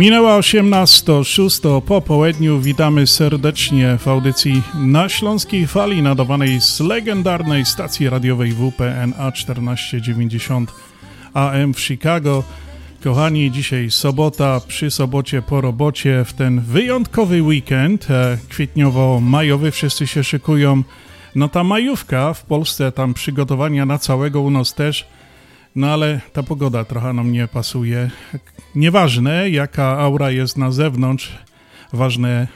Minęła 18.06 po południu. Witamy serdecznie w audycji na Śląskiej Fali nadawanej z legendarnej stacji radiowej WPNA 1490 AM w Chicago. Kochani, dzisiaj sobota, przy sobocie po robocie, w ten wyjątkowy weekend e, kwietniowo-majowy, wszyscy się szykują. No ta majówka w Polsce, tam przygotowania na całego u nas też, no ale ta pogoda trochę nam nie pasuje. Nieważne jaka aura jest na zewnątrz, ważne,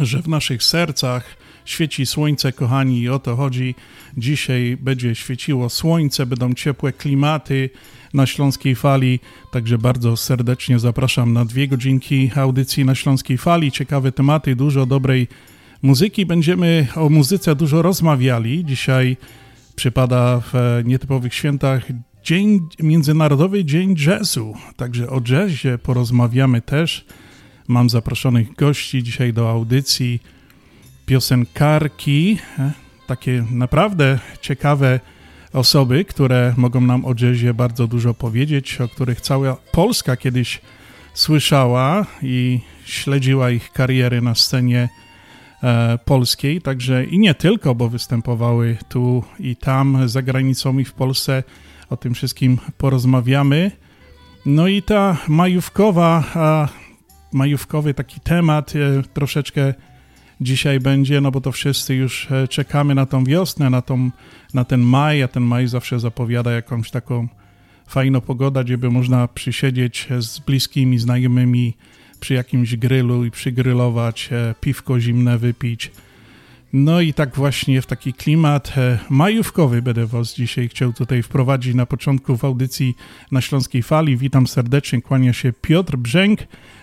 że w naszych sercach świeci słońce, kochani, i o to chodzi. Dzisiaj będzie świeciło słońce, będą ciepłe klimaty na Śląskiej Fali, także bardzo serdecznie zapraszam na dwie godzinki audycji na Śląskiej Fali. Ciekawe tematy, dużo dobrej muzyki. Będziemy o muzyce dużo rozmawiali. Dzisiaj przypada w nietypowych świętach Dzień, Międzynarodowy Dzień Jazzu, także o jazzie porozmawiamy też. Mam zaproszonych gości dzisiaj do audycji piosenkarki, e, takie naprawdę ciekawe osoby, które mogą nam o jazzie bardzo dużo powiedzieć, o których cała Polska kiedyś słyszała i śledziła ich kariery na scenie e, polskiej, także i nie tylko, bo występowały tu i tam, za granicą i w Polsce. O tym wszystkim porozmawiamy. No i ta majówkowa, a majówkowy taki temat e, troszeczkę dzisiaj będzie, no bo to wszyscy już e, czekamy na tą wiosnę, na, tą, na ten maj, a ten maj zawsze zapowiada jakąś taką fajną pogodę, gdzie by można przysiedzieć z bliskimi, znajomymi przy jakimś grylu i przygrylować, e, piwko zimne wypić. No i tak właśnie w taki klimat e, majówkowy będę Was dzisiaj chciał tutaj wprowadzić na początku w audycji na Śląskiej Fali. Witam serdecznie, kłania się Piotr Brzęk.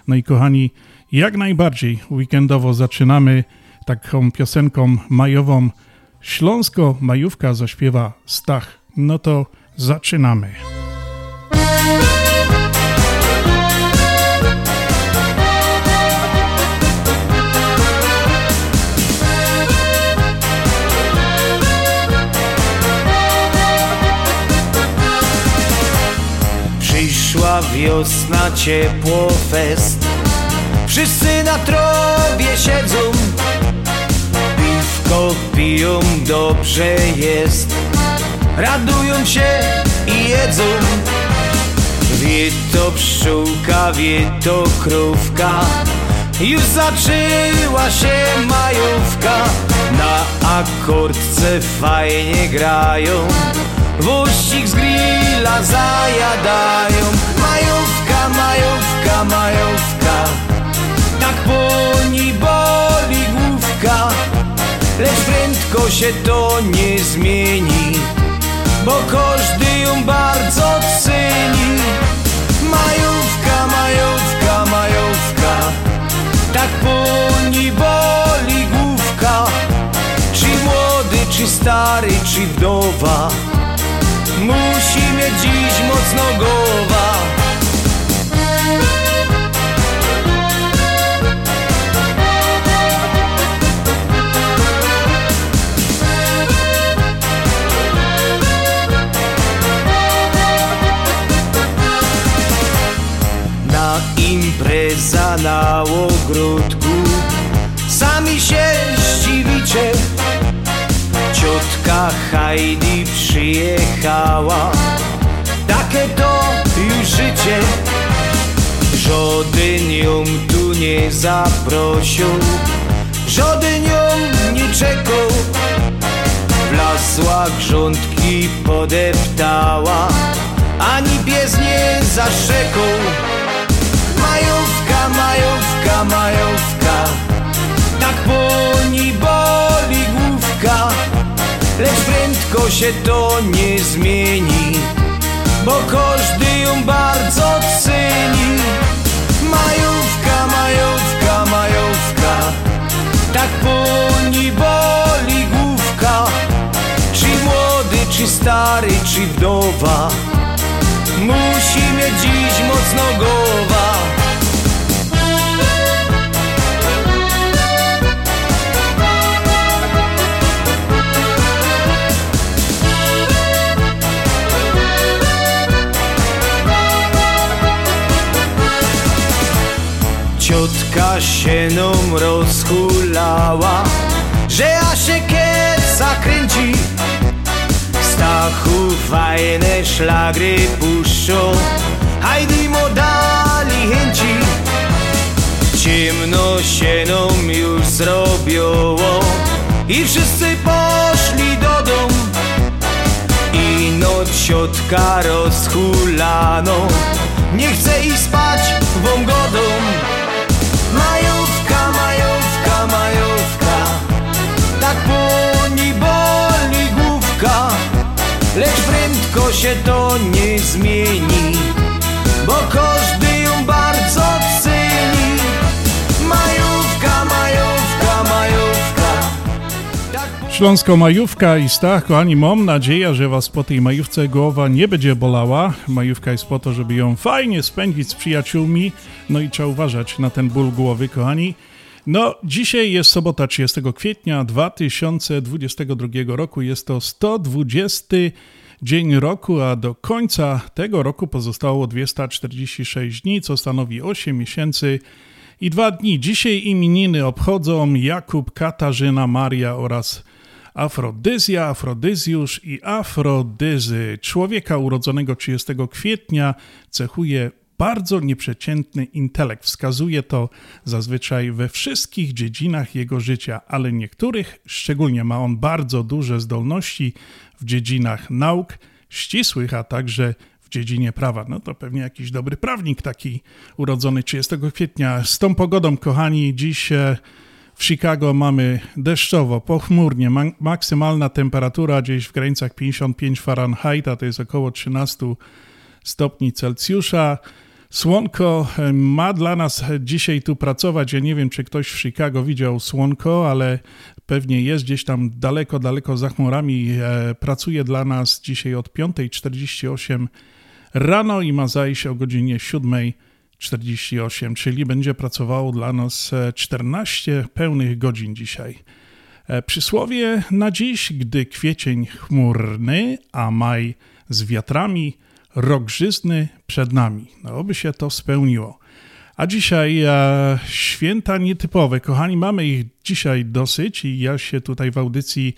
No i kochani, jak najbardziej weekendowo zaczynamy taką piosenką majową. Śląsko majówka zaśpiewa Stach. No to zaczynamy. Wiosna, ciepło fest. Wszyscy na trowie siedzą. Piwko piją, dobrze jest. Radują się i jedzą. Wie to pszczółka, wie to krówka. Już zaczęła się majówka. Na akordce fajnie grają Wościg z grilla zajadają. Majówka, majówka, majówka. Tak poni boli główka Lecz prędko się to nie zmieni Bo każdy ją bardzo ceni. Majówka, majówka, majówka. Tak poni boli główka Czy młody, czy stary, czy wdowa Musi mieć dziś mocno głowa Na impreza na ogródku Sami się zdziwicie. Ciotka Heidi przyjechała. Takie to już życie. Żaden ją tu nie zaprosił. Żaden ją nie czekał. Wlasła grządki podeptała. Ani pies nie zaszczekał. Majówka, majówka, majówka. Tak po się to nie zmieni Bo każdy ją bardzo ceni. Majówka, majówka, majówka Tak poni boli główka. Czy młody, czy stary, czy wdowa Musi mieć dziś mocno głowa Ciotka się nam rozhulała Że ja się kieca kręci Stachu fajne szlagry puszczą. Hajdy mo dali chęci Ciemno się nam już zrobiło. I wszyscy poszli do dom I no ciotka rozhulano. Nie chce iść spać wągodą się to nie zmieni Bo każdy ją bardzo ceni Majówka, majówka, majówka tak Śląsko majówka i Stach, kochani, mam nadzieję, że was po tej majówce głowa nie będzie bolała. Majówka jest po to, żeby ją fajnie spędzić z przyjaciółmi, no i trzeba uważać na ten ból głowy, kochani. No, dzisiaj jest sobota 30 kwietnia 2022 roku, jest to 120 dzień roku, a do końca tego roku pozostało 246 dni, co stanowi 8 miesięcy i 2 dni. Dzisiaj imieniny obchodzą Jakub, Katarzyna, Maria oraz Afrodyzja, Afrodyzjusz i Afrodyzy. Człowieka urodzonego 30 kwietnia cechuje bardzo nieprzeciętny intelekt. Wskazuje to zazwyczaj we wszystkich dziedzinach jego życia, ale niektórych szczególnie ma on bardzo duże zdolności w dziedzinach nauk ścisłych, a także w dziedzinie prawa. No to pewnie jakiś dobry prawnik taki urodzony 30 kwietnia. Z tą pogodą, kochani, dziś e, w Chicago mamy deszczowo, pochmurnie, ma maksymalna temperatura gdzieś w granicach 55 Fahrenheita, to jest około 13 stopni Celsjusza. Słonko e, ma dla nas dzisiaj tu pracować. Ja nie wiem, czy ktoś w Chicago widział słonko, ale pewnie jest gdzieś tam daleko, daleko za chmurami. E, pracuje dla nas dzisiaj od 5.48 rano i ma zajść o godzinie 7.48, czyli będzie pracowało dla nas 14 pełnych godzin dzisiaj. E, przysłowie na dziś, gdy kwiecień chmurny, a maj z wiatrami, rok żyzny przed nami. No, oby się to spełniło. A dzisiaj e, święta nietypowe. Kochani, mamy ich dzisiaj dosyć i ja się tutaj w audycji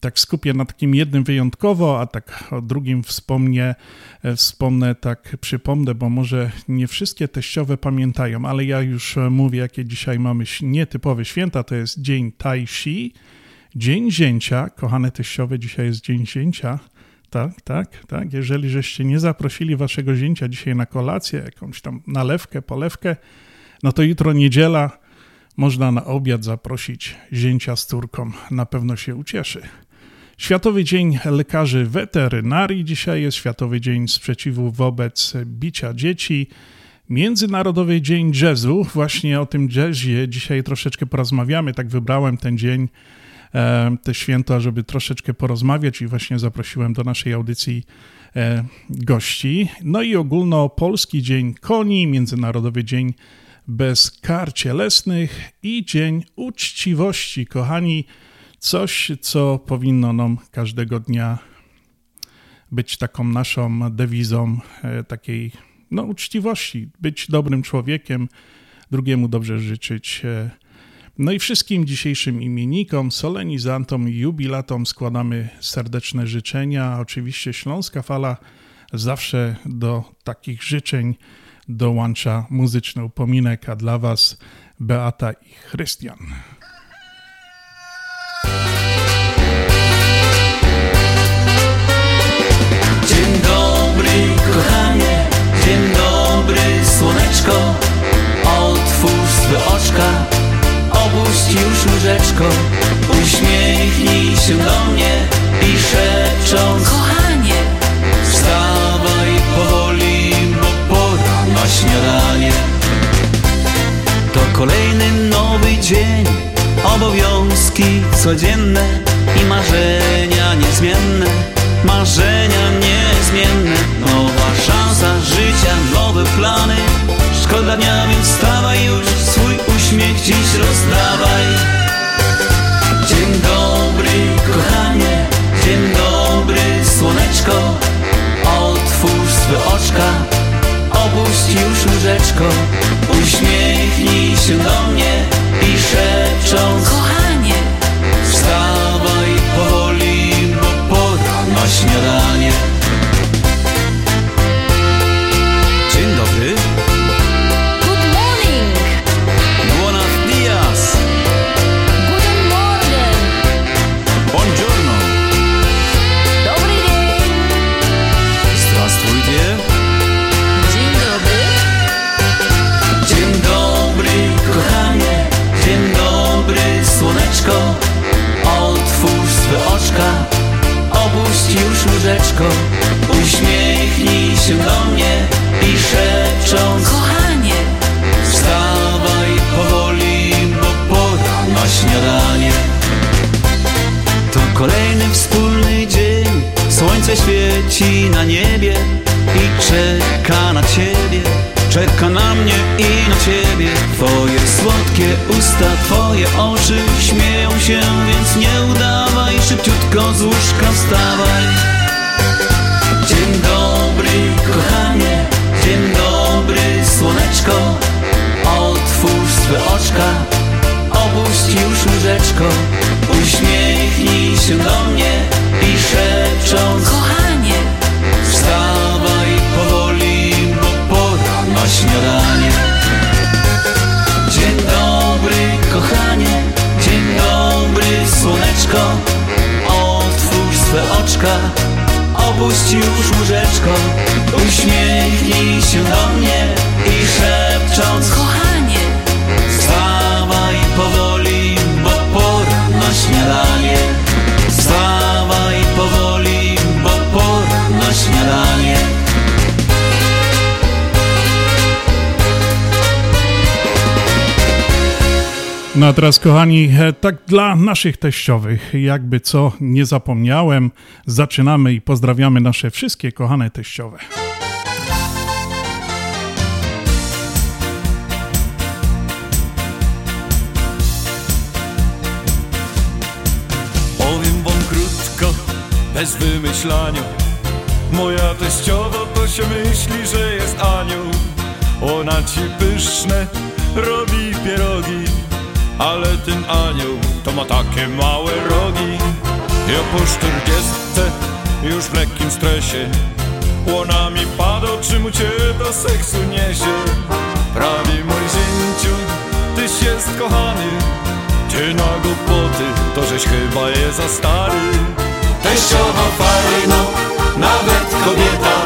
tak skupię na takim jednym wyjątkowo, a tak o drugim wspomnę, e, wspomnę, tak przypomnę, bo może nie wszystkie teściowe pamiętają, ale ja już mówię, jakie dzisiaj mamy nietypowe święta. To jest Dzień Tai Chi, Dzień Zięcia. Kochane teściowe, dzisiaj jest Dzień Zięcia. Tak, tak, tak. Jeżeli żeście nie zaprosili waszego zięcia dzisiaj na kolację, jakąś tam nalewkę, polewkę, no to jutro niedziela można na obiad zaprosić zięcia z córką. Na pewno się ucieszy. Światowy Dzień Lekarzy Weterynarii dzisiaj jest Światowy Dzień Sprzeciwu wobec bicia dzieci. Międzynarodowy Dzień Jazzu. Właśnie o tym jazzie dzisiaj troszeczkę porozmawiamy. Tak wybrałem ten dzień te święta, żeby troszeczkę porozmawiać i właśnie zaprosiłem do naszej audycji e, gości. No i ogólnopolski Dzień Koni, Międzynarodowy Dzień Bez Kar Cielesnych i Dzień Uczciwości. Kochani, coś, co powinno nam każdego dnia być taką naszą dewizą e, takiej no, uczciwości, być dobrym człowiekiem, drugiemu dobrze życzyć, no i wszystkim dzisiejszym imiennikom, solenizantom i jubilatom składamy serdeczne życzenia. Oczywiście Śląska Fala zawsze do takich życzeń dołącza muzyczny upominek, a dla Was Beata i Chrystian. Dzień dobry, kochanie, dzień dobry, słoneczko, otwórz swe oczka opuść już łyżeczko Uśmiechnij się do mnie i szepcząc Kochanie! Wstawaj powoli, bo pora na śniadanie. To kolejny nowy dzień Obowiązki codzienne i marzenia niezmienne. Marzenia niezmienne Nowa szansa życia, nowe plany. Szkoda dnia, więc stawaj już swój uśmiech dziś rozdawaj. Dzień dobry, kochanie Dzień dobry, słoneczko. Otwórz swe oczka Opuść już łóżeczko. Uśmiechnij się do mnie I szepcząc Kochanie, Wstawaj powoli, bo pora na śniadanie a teraz, kochani, e, tak dla naszych teściowych, jakby co nie zapomniałem, zaczynamy i pozdrawiamy nasze wszystkie kochane teściowe. Powiem wam krótko, bez wymyślania. Moja teściowa to się myśli, że jest anioł. Ona ci pyszne robi pierogi Ale ten anioł to ma takie małe rogi. Ja po czterdziestce już w lekkim stresie. Łona mi pada, czy mu cię do seksu niesie. Prawie mój zięciu, tyś jest kochany. Ty na głupoty, to żeś chyba je za stary. Teściowa fajno, nawet kobieta.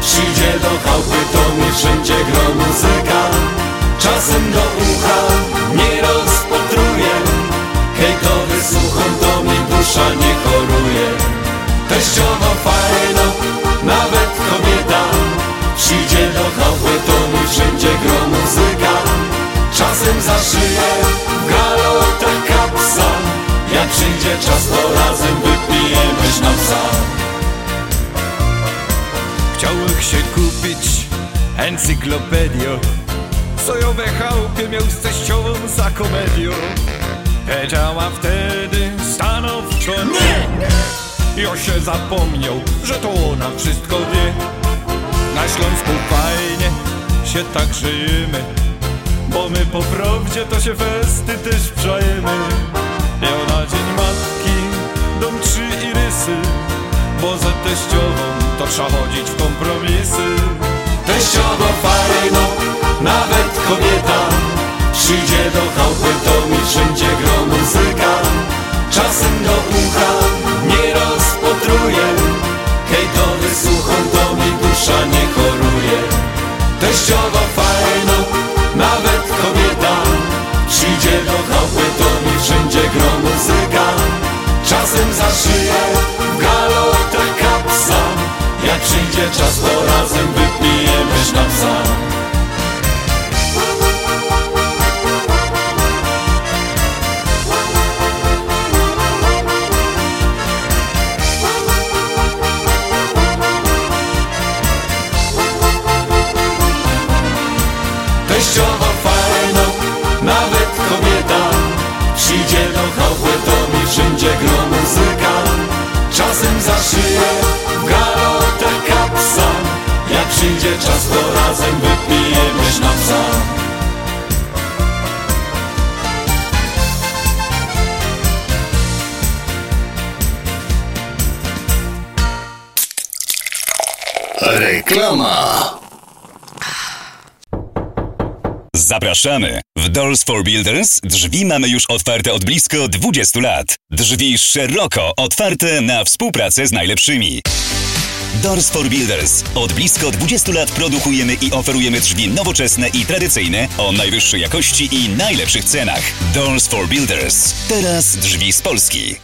Przyjdzie do chałupy, to mi wszędzie gro muzyka. Czasem do ucha nie rozpatruje Hejtowy słucham, to mi dusza nie choruje. Teściowa fajno, nawet kobieta Przyjdzie do chałupy, to mi wszędzie gro muzyka. Czasem za szyję w galotach kapsa. Jak przyjdzie czas, to razem wypijemy sznapsa. Chciałbym się kupić encyklopedio Co ją we chałupie miał z teściową za komedią Powiedziała wtedy stanowczo nie. Ja się zapomniał, że to ona wszystko wie. Na Śląsku fajnie się tak żyjemy Bo my po prawdzie to się festy też wrzajemy. Ja na dzień matki dom trzy irysy Bo za teściową to trzeba chodzić w kompromisy. Teściowa fajno, nawet kobieta Przyjdzie do chałupy, to mi wszędzie gro muzyka. Czasem do ucha nie rozpotruje. Hejtowy słucham, to mi dusza nie choruje. Teściowa fajno, nawet kobieta. Przyjdzie do chałupy, to mi wszędzie gro muzyka. Czasem za szyję w galotach kapsa Jak przyjdzie czas, to Zapraszamy! W Doors for Builders drzwi mamy już otwarte od blisko 20 lat. Drzwi szeroko otwarte na współpracę z najlepszymi. Doors for Builders. Od blisko 20 lat produkujemy i oferujemy drzwi nowoczesne i tradycyjne o najwyższej jakości i najlepszych cenach. Doors for Builders. Teraz drzwi z Polski.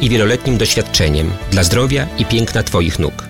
i wieloletnim doświadczeniem dla zdrowia i piękna Twoich nóg.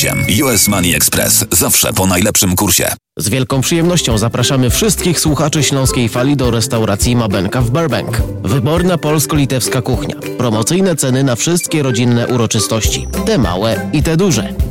US Money Express. Zawsze po najlepszym kursie. Z wielką przyjemnością zapraszamy wszystkich słuchaczy Śląskiej Fali do restauracji Mabenka w Burbank. Wyborna polsko-litewska kuchnia. Promocyjne ceny na wszystkie rodzinne uroczystości. Te małe i te duże.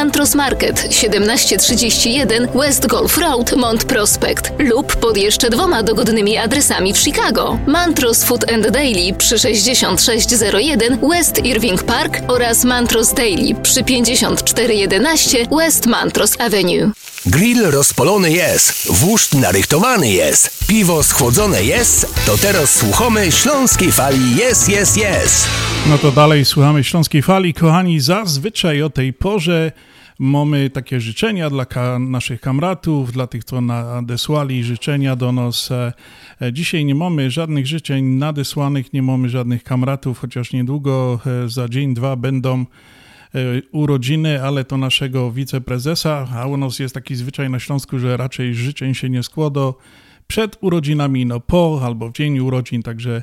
Mantros Market 1731 West Golf Road, Mont Prospect lub pod jeszcze dwoma dogodnymi adresami w Chicago. Mantros Food and Daily przy 6601 West Irving Park oraz Mantros Daily przy 5411 West Mantros Avenue. Grill rozpolony jest, wóżd narychtowany jest, piwo schłodzone jest, to teraz słuchamy śląskiej fali jest, jest, jest. No to dalej słuchamy Śląskiej Fali. Kochani, zazwyczaj o tej porze mamy takie życzenia dla ka naszych kamratów, dla tych, co nadesłali życzenia do nas. E, e, dzisiaj nie mamy żadnych życzeń nadesłanych, nie mamy żadnych kamratów, chociaż niedługo, e, za dzień, dwa będą urodziny, ale to naszego wiceprezesa, a u nas jest taki zwyczaj na Śląsku, że raczej życzeń się nie składa przed urodzinami, no po albo w dzień urodzin, także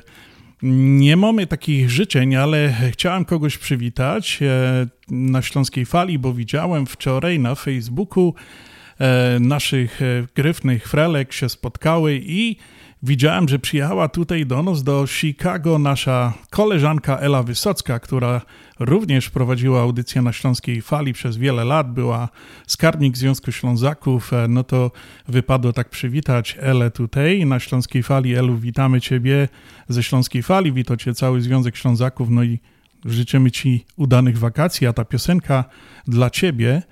nie mamy takich życzeń, ale chciałem kogoś przywitać e, na Śląskiej Fali, bo widziałem wczoraj na Facebooku e, naszych e, gryfnych frelek się spotkały i widziałem, że przyjechała tutaj do nas, do Chicago, nasza koleżanka Ela Wysocka, która również prowadziła audycję na Śląskiej Fali przez wiele lat, była skarbnik Związku Ślązaków, e, no to wypadło tak przywitać Elę tutaj na Śląskiej Fali. Elu, witamy Ciebie ze Śląskiej Fali, witacie cały Związek Ślązaków, no i życzymy Ci udanych wakacji, a ta piosenka dla Ciebie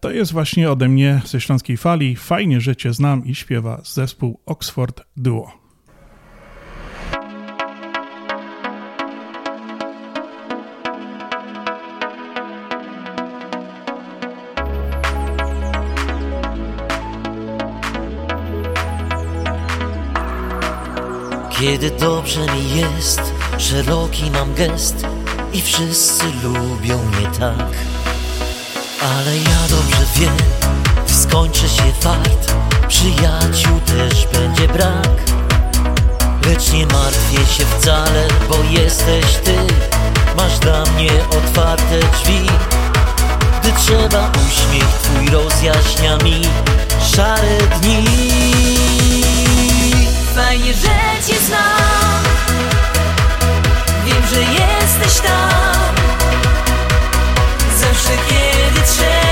to jest właśnie ode mnie ze Śląskiej Fali. Fajnie, że Cię znam i śpiewa zespół Oxford Duo. Kiedy dobrze mi jest, szeroki mam gest i wszyscy lubią mnie tak. Ale ja dobrze wiem, skończy się fart, przyjaciół też będzie brak. Lecz nie martwię się wcale, bo jest jesteś ty. Masz dla mnie otwarte drzwi. Gdy trzeba uśmiech twój rozjaśnia mi szare dni. Fajnie, że cię znam. Wiem, że jesteś tam kiedy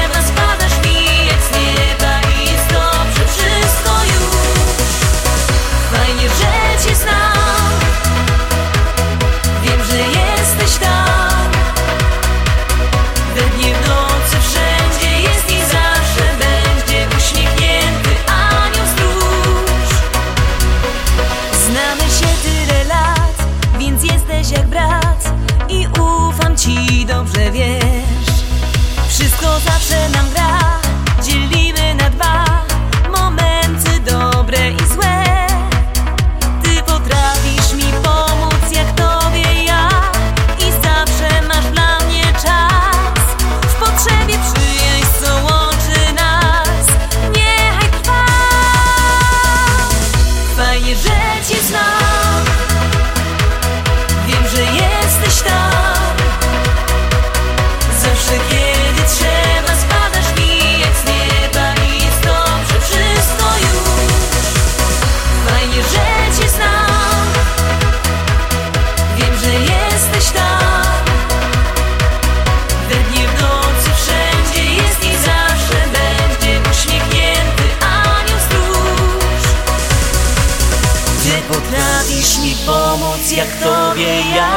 jak tobie ja.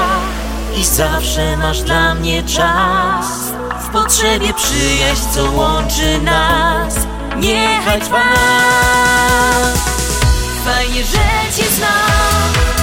I zawsze masz dla mnie czas. W potrzebie przyjaźń, co łączy nas. Niechaj trwa. Fajnie, że cię znam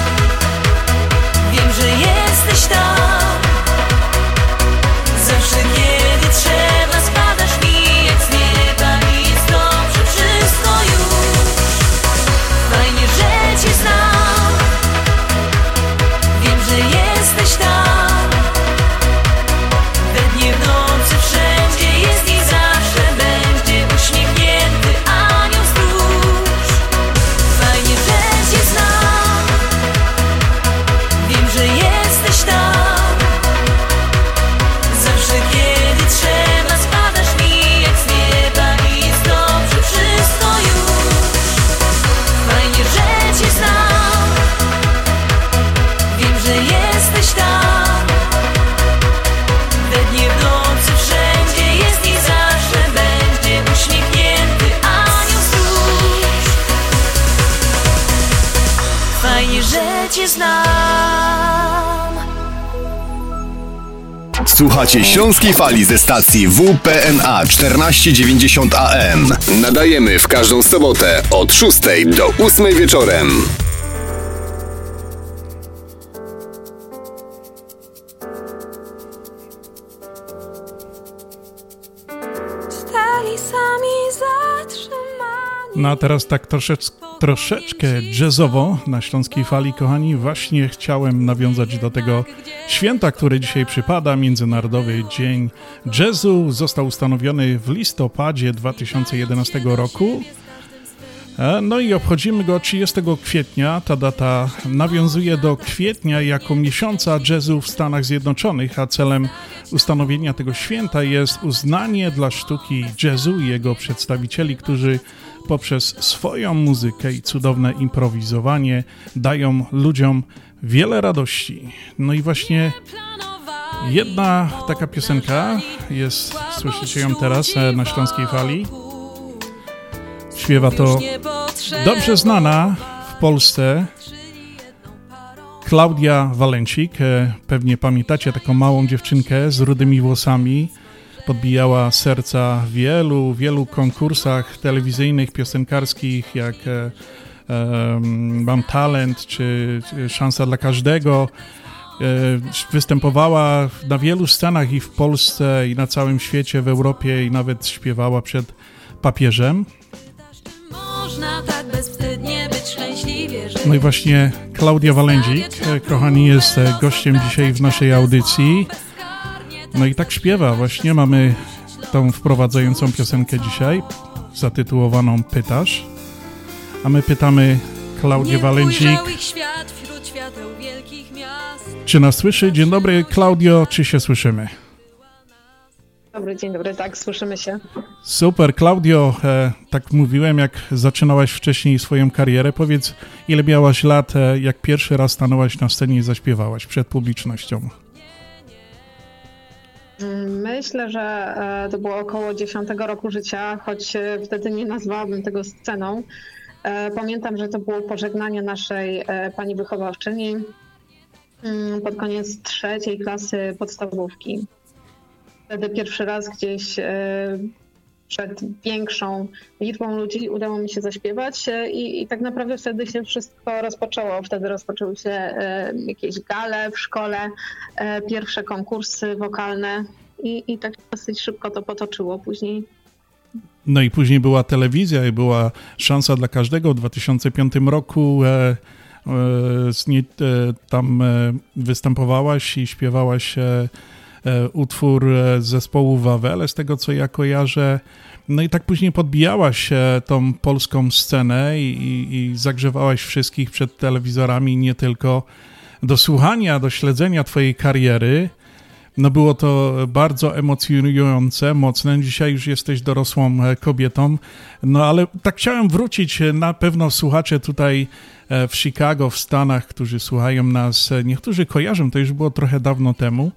Słuchacie Śląskiej Fali ze stacji WPNA 1490 AM. Nadajemy w każdą sobotę od 6 do 8 wieczorem. Stali sami zatrzymani No a teraz tak troszeczkę, troszeczkę jazzowo na Śląskiej Fali, kochani. Właśnie chciałem nawiązać do tego święta, który dzisiaj przypada, Międzynarodowy Dzień Jazzu. Został ustanowiony w listopadzie 2011 roku. E, No i obchodzimy go 30 kwietnia. Ta data nawiązuje do kwietnia jako miesiąca jazzu w Stanach Zjednoczonych, a celem ustanowienia tego święta jest uznanie dla sztuki jazzu i jego przedstawicieli, którzy poprzez swoją muzykę i cudowne improwizowanie dają ludziom wiele radości. No i właśnie jedna taka piosenka jest, słyszycie ją teraz e, na Śląskiej Fali. Śpiewa to dobrze znana w Polsce Klaudia Walencik. E, Pewnie pamiętacie taką małą dziewczynkę z rudymi włosami. Podbijała serca w wielu, wielu konkursach telewizyjnych, piosenkarskich, jak e, Mam Talent czy, Szansa dla Każdego. E, Występowała na wielu scenach i w Polsce, i na całym świecie, w Europie, i nawet śpiewała przed papieżem. Można tak bezwstydnie być szczęśliwie żyć No i właśnie Klaudia Walędzik, e, kochani, jest gościem dzisiaj w naszej audycji. No i tak śpiewa, właśnie mamy tą wprowadzającą piosenkę dzisiaj, zatytułowaną Pytasz. A my pytamy Klaudię Nie Walędzik, ujrzał ich świat wśród świateł wielkich miast. Czy nas słyszy? Dzień dobry, Klaudio, czy się słyszymy? Dobry, dzień dobry, tak, słyszymy się. Super, Klaudio, e, tak mówiłem, jak zaczynałaś wcześniej swoją karierę, powiedz, ile miałaś lat, e, jak pierwszy raz stanęłaś na scenie i zaśpiewałaś przed publicznością? Myślę, że e, to było około 10 roku życia, choć e, wtedy nie nazwałabym tego sceną. E, Pamiętam, że to było pożegnanie naszej pani wychowawczyni mm, pod koniec trzeciej klasy podstawówki. Wtedy pierwszy raz gdzieś przed większą liczbą ludzi udało mi się zaśpiewać i, i tak naprawdę wtedy się wszystko rozpoczęło. Wtedy rozpoczęły się e, jakieś gale w szkole, e, pierwsze konkursy wokalne i, i tak dosyć szybko to potoczyło później. No i później była telewizja i była szansa dla każdego. W 2005 roku e, e, e, tam e, występowałaś i śpiewałaś utwór e, zespołu Wawele, z tego co ja kojarzę. No i tak później podbijałaś e, tą polską scenę i, i, i zagrzewałaś wszystkich przed telewizorami, nie tylko do słuchania, do śledzenia twojej kariery. No było to bardzo emocjonujące, mocne. Dzisiaj już jesteś dorosłą e, kobietą. No ale tak chciałem wrócić. e, Na pewno słuchacze tutaj e, w Chicago, w Stanach, którzy słuchają nas, e, niektórzy kojarzą, to już było trochę dawno temu.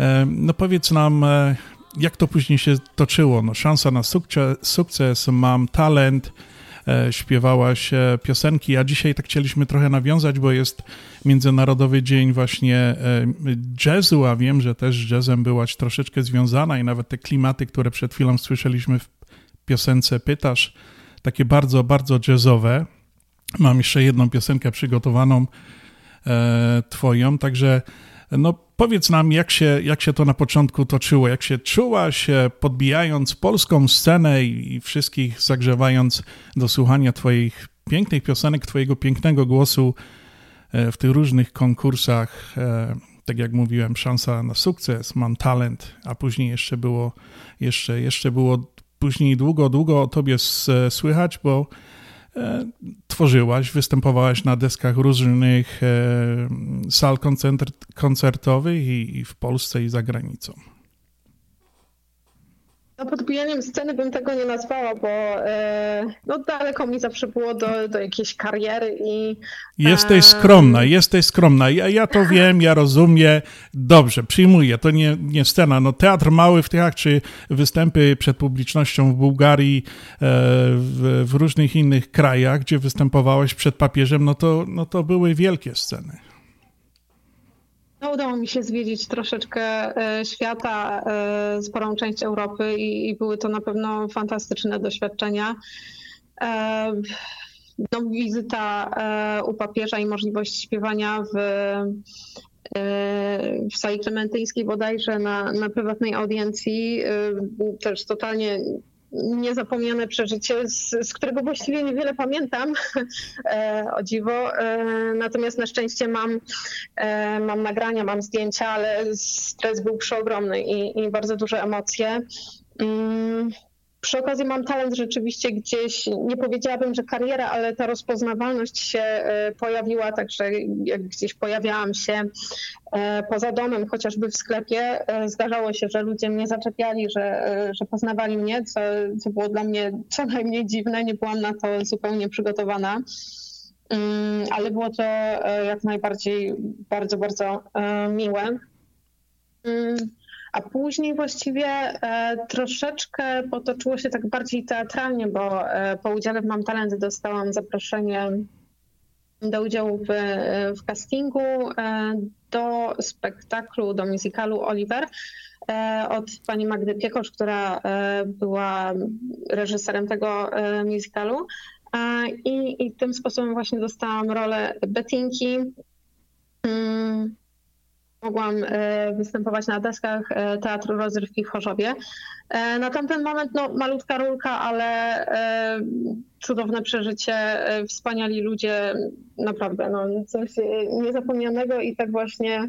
E, No powiedz nam, e, jak to później się toczyło? No, szansa na sukces, sukces mam talent, e, śpiewałaś piosenki, a dzisiaj tak chcieliśmy trochę nawiązać, bo jest Międzynarodowy Dzień właśnie jazzu, a wiem, że też z jazzem byłaś troszeczkę związana i nawet te klimaty, które przed chwilą słyszeliśmy w piosence Pytasz, takie bardzo, bardzo jazzowe. Mam jeszcze jedną piosenkę przygotowaną e, twoją, także no powiedz nam, jak się, jak się to na początku toczyło, jak się czułaś, e, podbijając polską scenę i, wszystkich zagrzewając do słuchania twoich pięknych piosenek, twojego pięknego głosu e, w tych różnych konkursach, e, tak jak mówiłem, szansa na sukces, mam talent, a później jeszcze było, jeszcze, jeszcze było później długo, długo o tobie s- słychać, bo e, tworzyłaś, występowałaś na deskach różnych e, sal koncert, koncertowych i, i w Polsce i za granicą. No podbijaniem sceny bym tego nie nazwała, bo e, no daleko mi zawsze było do, do jakiejś kariery i... Jesteś skromna, jesteś skromna. Ja, ja to wiem, ja rozumiem. Dobrze, przyjmuję. To nie, nie scena. No, teatr mały w Tychach, czy występy przed publicznością w Bułgarii, e, w, w różnych innych krajach, gdzie występowałeś przed papieżem, no to, no to były wielkie sceny. No, udało mi się zwiedzić troszeczkę e, świata, e, sporą część Europy i, i były to na pewno fantastyczne doświadczenia. E, no, wizyta u papieża i możliwość śpiewania w, w sali klementyńskiej bodajże na, na prywatnej audiencji. Też totalnie niezapomniane przeżycie, z, z którego właściwie niewiele pamiętam, e, o dziwo. E, natomiast na szczęście mam, e, mam nagrania, mam zdjęcia, ale stres był przeogromny i, i bardzo duże emocje. Mm, Przy okazji mam talent rzeczywiście gdzieś, nie powiedziałabym, że kariera, ale ta rozpoznawalność się e, pojawiła, także jak gdzieś pojawiałam się e, poza domem, chociażby w sklepie, e, zdarzało się, że ludzie mnie zaczepiali, że, że poznawali mnie, co, co było dla mnie co najmniej dziwne, nie byłam na to zupełnie przygotowana. Mm, Ale było to jak najbardziej bardzo, bardzo miłe. Mm, A później właściwie e, troszeczkę potoczyło się tak bardziej teatralnie, bo e, po udziale w Mam Talent dostałam zaproszenie do udziału w, w castingu e, do spektaklu, do musicalu Oliver e, od pani Magdy Piekosz, która e, była reżyserem tego e, musicalu. E, I, I tym sposobem właśnie dostałam rolę Bettinki. Mogłam e, występować na deskach e, Teatru Rozrywki w Chorzowie. E, Na tamten moment no, malutka rulka, ale cudowne przeżycie, wspaniali ludzie, naprawdę no, coś niezapomnianego i tak właśnie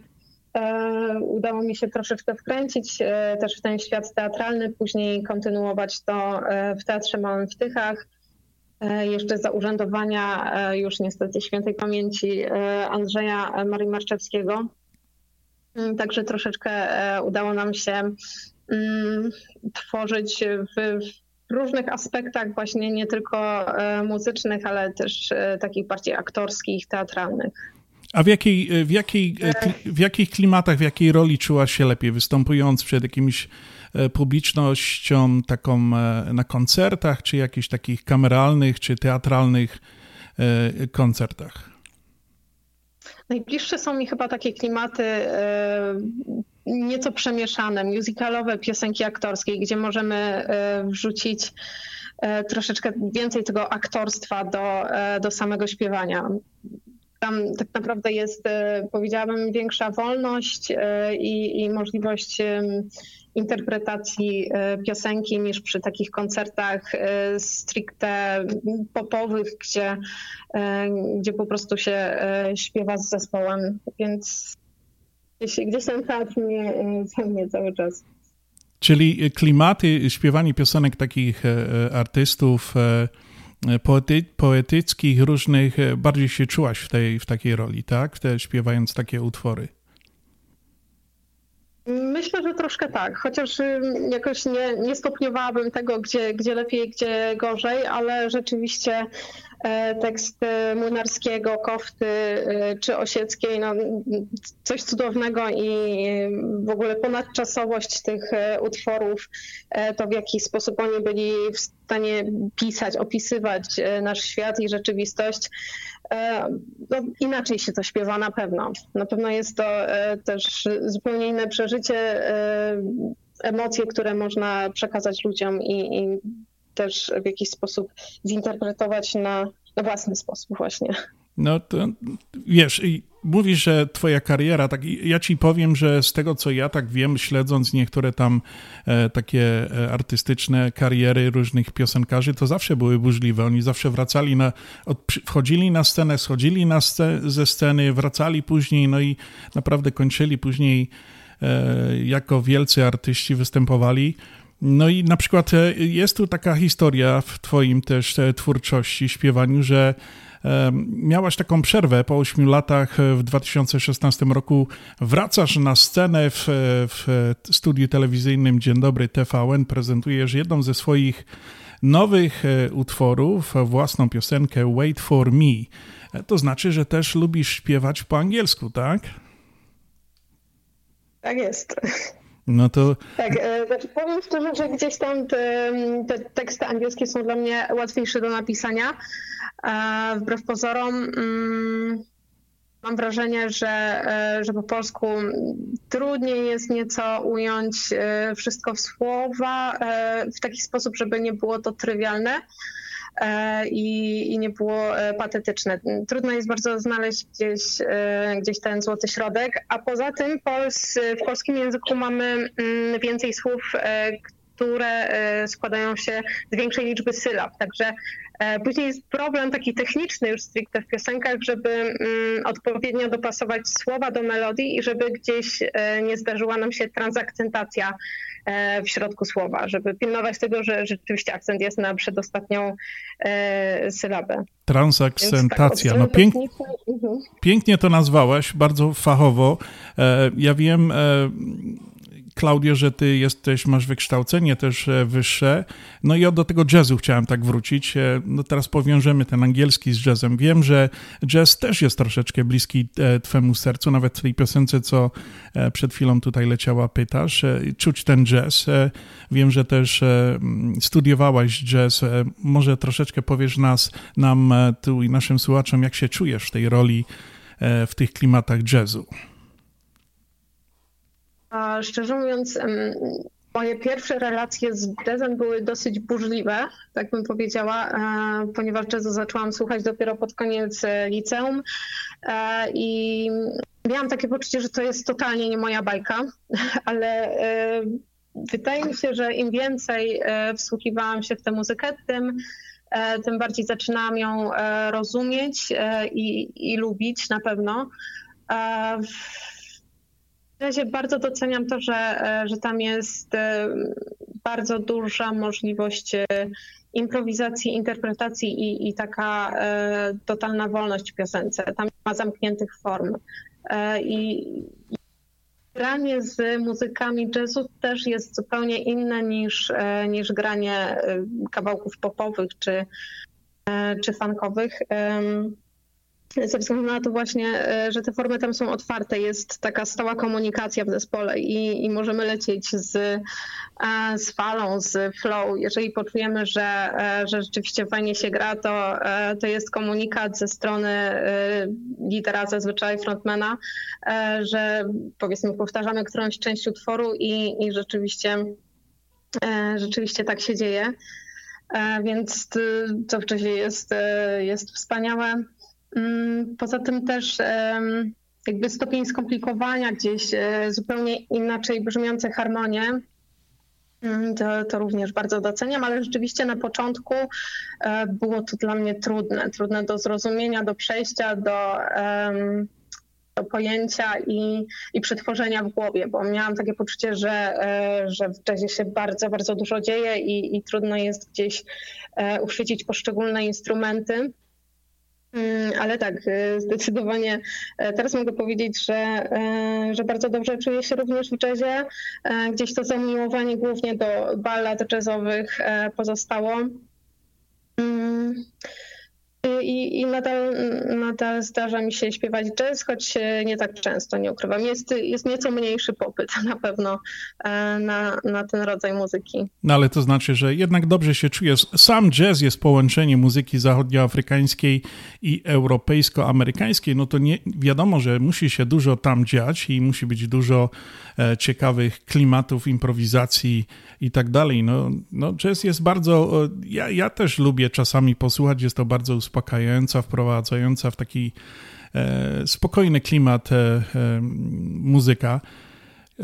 udało mi się troszeczkę wkręcić też w ten świat teatralny, później kontynuować to w Teatrze Małym w Tychach. jeszcze za urzędowania już niestety świętej pamięci Andrzeja Marii Marczewskiego. Mm, także troszeczkę udało nam się mm, tworzyć w, różnych aspektach, właśnie nie tylko muzycznych, ale też takich bardziej aktorskich, teatralnych. A w, jakiej, w, jakiej, w jakich klimatach, w jakiej roli czułaś się lepiej, występując przed jakimiś e, publicznością taką e, na koncertach, czy jakichś takich kameralnych, czy teatralnych e, koncertach? Najbliższe są mi chyba takie klimaty nieco przemieszane, musicalowe, piosenki aktorskie, gdzie możemy wrzucić troszeczkę więcej tego aktorstwa do, do samego śpiewania. Tam tak naprawdę jest, e, powiedziałabym, większa wolność e, i, i możliwość interpretacji e, piosenki niż przy takich koncertach stricte popowych, gdzie, gdzie po prostu się śpiewa z zespołem. Więc gdzieś, gdzieś ten teatr mnie, cały czas. Czyli klimaty, śpiewanie piosenek takich artystów E, poety, poetyckich, różnych, e, bardziej się czułaś w, tej, w takiej roli, tak? Te, śpiewając takie utwory. Myślę, że troszkę tak, chociaż jakoś nie, nie stopniowałabym tego, gdzie, gdzie lepiej, gdzie gorzej, ale rzeczywiście E, tekst Młynarskiego, Kofty e, czy Osieckiej, no, coś cudownego i w ogóle ponadczasowość tych e, utworów, to w jaki sposób oni byli w stanie pisać, opisywać nasz świat i rzeczywistość. No, inaczej się to śpiewa na pewno. Na pewno jest to też zupełnie inne przeżycie, emocje, które można przekazać ludziom i, i też w jakiś sposób zinterpretować na, na własny sposób właśnie. No to wiesz, mówisz, że twoja kariera, tak ja ci powiem, że z tego co ja tak wiem, śledząc niektóre tam e, takie e, artystyczne kariery różnych piosenkarzy, to zawsze były burzliwe. Oni zawsze wracali na, od, wchodzili na scenę, schodzili na ze sceny, wracali później, no i naprawdę kończyli później e, jako wielcy artyści występowali. No i na przykład e, jest tu taka historia w Twoim też e, twórczości, śpiewaniu, że miałaś taką przerwę po 8 latach e, w 2016 roku. Wracasz na scenę w, w studiu telewizyjnym Dzień Dobry TVN, prezentujesz jedną ze swoich nowych utworów, własną piosenkę Wait for Me. To znaczy, że też lubisz śpiewać po angielsku, tak? Tak jest. No to... Tak, e, znaczy powiem szczerze, że gdzieś tam te, te, teksty angielskie są dla mnie łatwiejsze do napisania. E, wbrew pozorom mm, mam wrażenie, że, e, że po polsku trudniej jest nieco ująć wszystko w słowa w taki sposób, żeby nie było to trywialne. E, i, i nie było e, patetyczne. Trudno jest bardzo znaleźć gdzieś, e, gdzieś ten złoty środek, a poza tym pols, w polskim języku mamy mm, więcej słów, które składają się z większej liczby sylab. Także później jest problem taki techniczny już stricte w piosenkach, żeby mm, odpowiednio dopasować słowa do melodii i żeby gdzieś nie zdarzyła nam się transakcentacja E, w środku słowa, żeby pilnować tego, że rzeczywiście akcent jest na przedostatnią e, sylabę. Transakcentacja. Tak, no pięk, mhm. pięknie to nazwałaś, bardzo fachowo. E, ja wiem Klaudio, że ty jesteś, masz wykształcenie też e, wyższe. No i do tego jazzu chciałem tak wrócić. E, no teraz powiążemy ten angielski z jazzem. Wiem, że jazz też jest troszeczkę bliski e, twemu sercu, nawet w tej piosence, co przed chwilą tutaj leciała, pytasz. Czuć ten jazz. Wiem, że też studiowałaś jazz. Może troszeczkę powiesz nas, nam tu i naszym słuchaczom, jak się czujesz w tej roli, w tych klimatach jazzu. A szczerze mówiąc, moje pierwsze relacje z jazzem były dosyć burzliwe, tak bym powiedziała, e, ponieważ jazzu zaczęłam słuchać dopiero pod koniec e, liceum e, i miałam takie poczucie, że to jest totalnie nie moja bajka, ale wydaje mi się, że im więcej wsłuchiwałam się w tę muzykę, tym tym bardziej zaczynałam ją rozumieć i, i lubić na pewno razie bardzo doceniam to, że, e, że tam jest e, bardzo duża możliwość improwizacji, interpretacji i, i taka totalna wolność w piosence. Tam nie ma zamkniętych form. I granie z muzykami jazzu też jest zupełnie inne niż, niż granie kawałków popowych czy, czy funkowych ze względu na to właśnie, e, że te formy tam są otwarte, jest taka stała komunikacja w zespole i, i możemy lecieć z, e, z falą, z flow. Jeżeli poczujemy, że, e, że rzeczywiście fajnie się gra, to, to jest komunikat ze strony lidera, zazwyczaj frontmana, że powiedzmy powtarzamy którąś część utworu i, i rzeczywiście, rzeczywiście tak się dzieje. Więc to wcześniej jest, jest wspaniałe. Mm, poza tym też jakby stopień skomplikowania gdzieś, e, zupełnie inaczej brzmiące harmonie. Mm, to, to również bardzo doceniam, ale rzeczywiście na początku e, było to dla mnie trudne, trudne do zrozumienia, do przejścia, do, do pojęcia i, i przetworzenia w głowie, bo miałam takie poczucie, że, e, że w jazzie się bardzo, bardzo dużo dzieje i, i trudno jest gdzieś uchwycić poszczególne instrumenty. Mm, ale tak, y, zdecydowanie e, teraz mogę powiedzieć, że, e, że bardzo dobrze czuję się również w jazzie. E, gdzieś to zamiłowanie głównie do ballad jazzowych pozostało. I, i nadal, nadal zdarza mi się śpiewać jazz, choć nie tak często, nie ukrywam. Jest, jest nieco mniejszy popyt na pewno e, na, na ten rodzaj muzyki. No ale to znaczy, że jednak dobrze się czuję. Sam jazz jest połączenie muzyki zachodnioafrykańskiej i europejsko-amerykańskiej. No to nie, wiadomo, że musi się dużo tam dziać i musi być dużo e, ciekawych klimatów, improwizacji i tak dalej. No, no jazz jest bardzo... Ja, ja też lubię czasami posłuchać, jest to bardzo uspokajająca, wprowadzająca w taki e, spokojny klimat e, e, muzyka. E,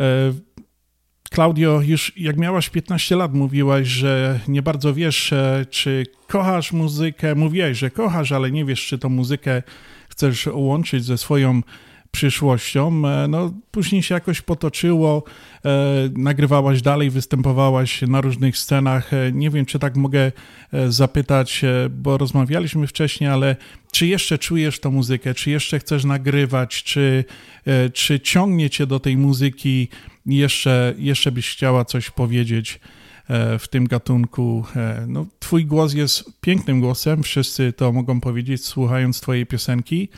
Claudio, już jak miałaś 15 lat, mówiłaś, że nie bardzo wiesz, e, czy kochasz muzykę. Mówiłaś, że kochasz, ale nie wiesz, czy tą muzykę chcesz łączyć ze swoją przyszłością. E, no, później się jakoś potoczyło, e, nagrywałaś dalej, występowałaś na różnych scenach. E, nie wiem, czy tak mogę zapytać, bo rozmawialiśmy wcześniej, ale czy jeszcze czujesz tą muzykę, czy jeszcze chcesz nagrywać, czy, czy ciągnie cię do tej muzyki, jeszcze, jeszcze byś chciała coś powiedzieć w tym gatunku. No, twój głos jest pięknym głosem, wszyscy to mogą powiedzieć, słuchając twojej piosenki.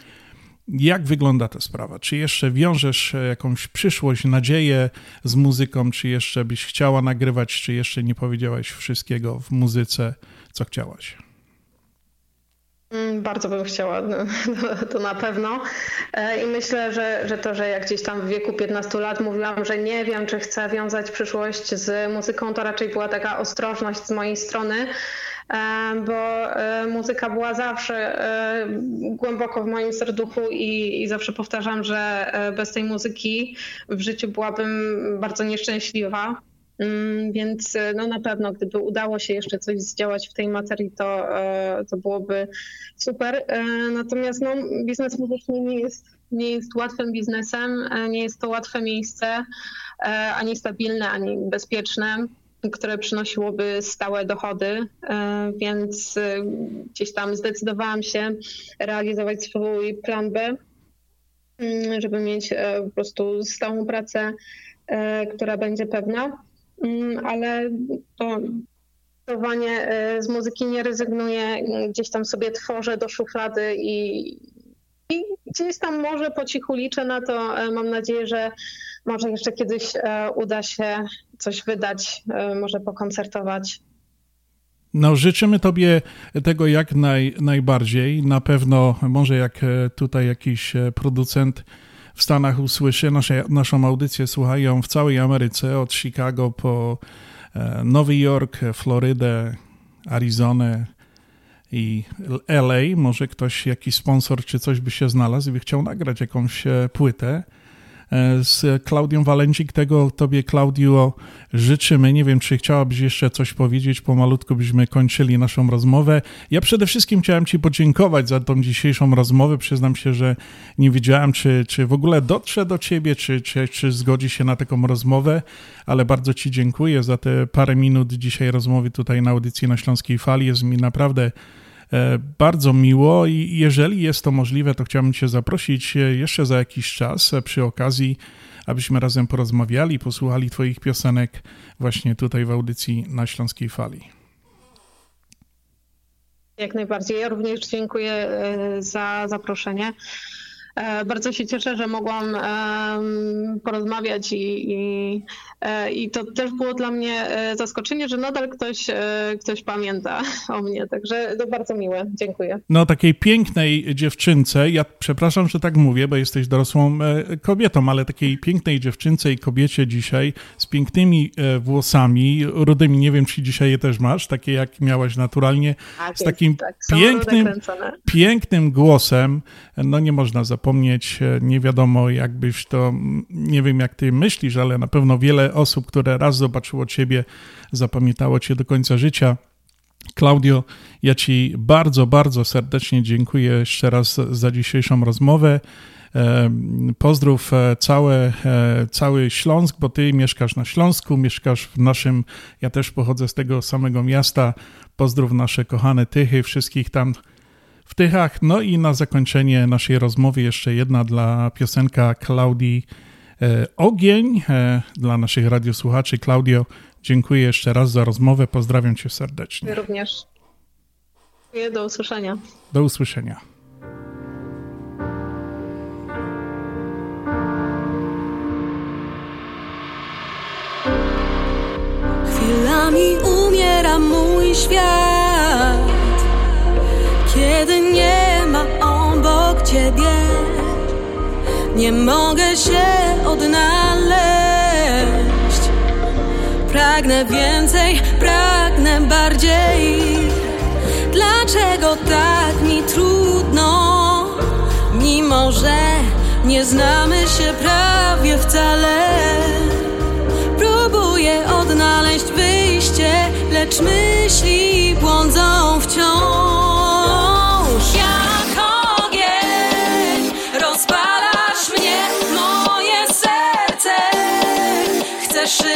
Jak wygląda ta sprawa? Czy jeszcze wiążesz e, jakąś przyszłość, nadzieję z muzyką? Czy jeszcze byś chciała nagrywać? Czy jeszcze nie powiedziałaś wszystkiego w muzyce, co chciałaś? Mm, bardzo bym chciała, no, to na pewno. E, I myślę, że, że to, że jak gdzieś tam w wieku 15 lat mówiłam, że nie wiem, czy chcę wiązać przyszłość z muzyką, to raczej była taka ostrożność z mojej strony bo e, muzyka była zawsze e, głęboko w moim serduchu i, i zawsze powtarzam, że e, bez tej muzyki w życiu byłabym bardzo nieszczęśliwa. Mm, więc no na pewno, gdyby udało się jeszcze coś zdziałać w tej materii, to, to byłoby super. Natomiast no, biznes muzyczny nie jest, nie jest łatwym biznesem, nie jest to łatwe miejsce, ani stabilne, ani bezpieczne które przynosiłoby stałe dochody, e, więc e, gdzieś tam zdecydowałam się realizować swój plan B, mm, żeby mieć e, po prostu stałą pracę, która będzie pewna, mm, ale to zdecydowanie z muzyki nie rezygnuję, gdzieś tam sobie tworzę do szuflady i, i gdzieś tam może po cichu liczę na to. Mam nadzieję, że może jeszcze kiedyś uda się coś wydać, e, może pokoncertować. No, życzymy Tobie tego jak naj, najbardziej. Na pewno, może jak e, tutaj jakiś e, producent w Stanach usłyszy, nasze, naszą audycję słuchają w całej Ameryce, od Chicago po Nowy Jork, Florydę, Arizonę i LA. Może ktoś, jakiś sponsor czy coś by się znalazł i by chciał nagrać jakąś płytę e, z Klaudią Walencik. Tego Tobie, Klaudio, życzymy. Nie wiem, czy chciałabyś jeszcze coś powiedzieć, pomalutku byśmy kończyli naszą rozmowę. Ja przede wszystkim chciałem Ci podziękować za tą dzisiejszą rozmowę. Przyznam się, że nie wiedziałem, czy, czy w ogóle dotrze do Ciebie, czy, czy, czy zgodzi się na taką rozmowę, ale bardzo Ci dziękuję za te parę minut dzisiaj rozmowy tutaj na audycji na Śląskiej Fali. Jest mi naprawdę E, bardzo miło i jeżeli jest to możliwe, to chciałbym Cię zaprosić e, jeszcze za jakiś czas e, przy okazji, abyśmy razem porozmawiali, posłuchali Twoich piosenek właśnie tutaj w audycji na Śląskiej Fali. Jak najbardziej. Ja również dziękuję za zaproszenie. E, bardzo się cieszę, że mogłam porozmawiać i, i, e, i, to też było dla mnie e, zaskoczenie, że nadal ktoś, ktoś pamięta o mnie, także to bardzo miłe. Dziękuję. No takiej pięknej dziewczynce, ja przepraszam, że tak mówię, bo jesteś dorosłą kobietą, ale takiej pięknej dziewczynce i kobiecie dzisiaj z pięknymi włosami, rudymi, nie wiem, czy dzisiaj je też masz, takie jak miałaś naturalnie, tak, z takim tak, pięknym, pięknym głosem, no nie można zapomnieć zapomnieć. E, nie wiadomo, jakbyś to, nie wiem jak ty myślisz, ale na pewno wiele osób, które raz zobaczyło ciebie, zapamiętało cię do końca życia. Klaudio, ja Ci bardzo, bardzo serdecznie dziękuję jeszcze raz za dzisiejszą rozmowę. E, pozdrów e, całe, cały Śląsk, bo Ty mieszkasz na Śląsku, mieszkasz w naszym, ja też pochodzę z tego samego miasta. Pozdrów nasze kochane Tychy, wszystkich tam w Tychach. No i na zakończenie naszej rozmowy jeszcze jedna dla piosenka Klaudii e, Ogień, e, dla naszych radiosłuchaczy. Klaudio, dziękuję jeszcze raz za rozmowę, pozdrawiam cię serdecznie. Ja również. Dziękuję, do usłyszenia. Do usłyszenia. Chwilami umiera mój świat kiedy nie ma obok ciebie. Nie mogę się odnaleźć. Pragnę więcej, pragnę bardziej. Dlaczego tak mi trudno, mimo że nie znamy się prawie wcale? Próbuję odnaleźć wyjście, lecz myśli błądzą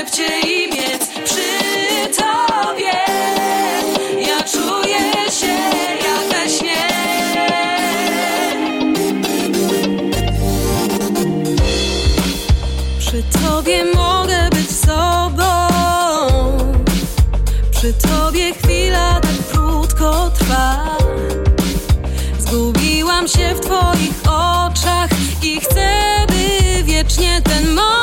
szybciej biec przy tobie. Ja czuję się jak we śnie. Przy tobie mogę być sobą. Przy tobie chwila tak krótko trwa. Zgubiłam się w twoich oczach i chcę, by wiecznie ten moment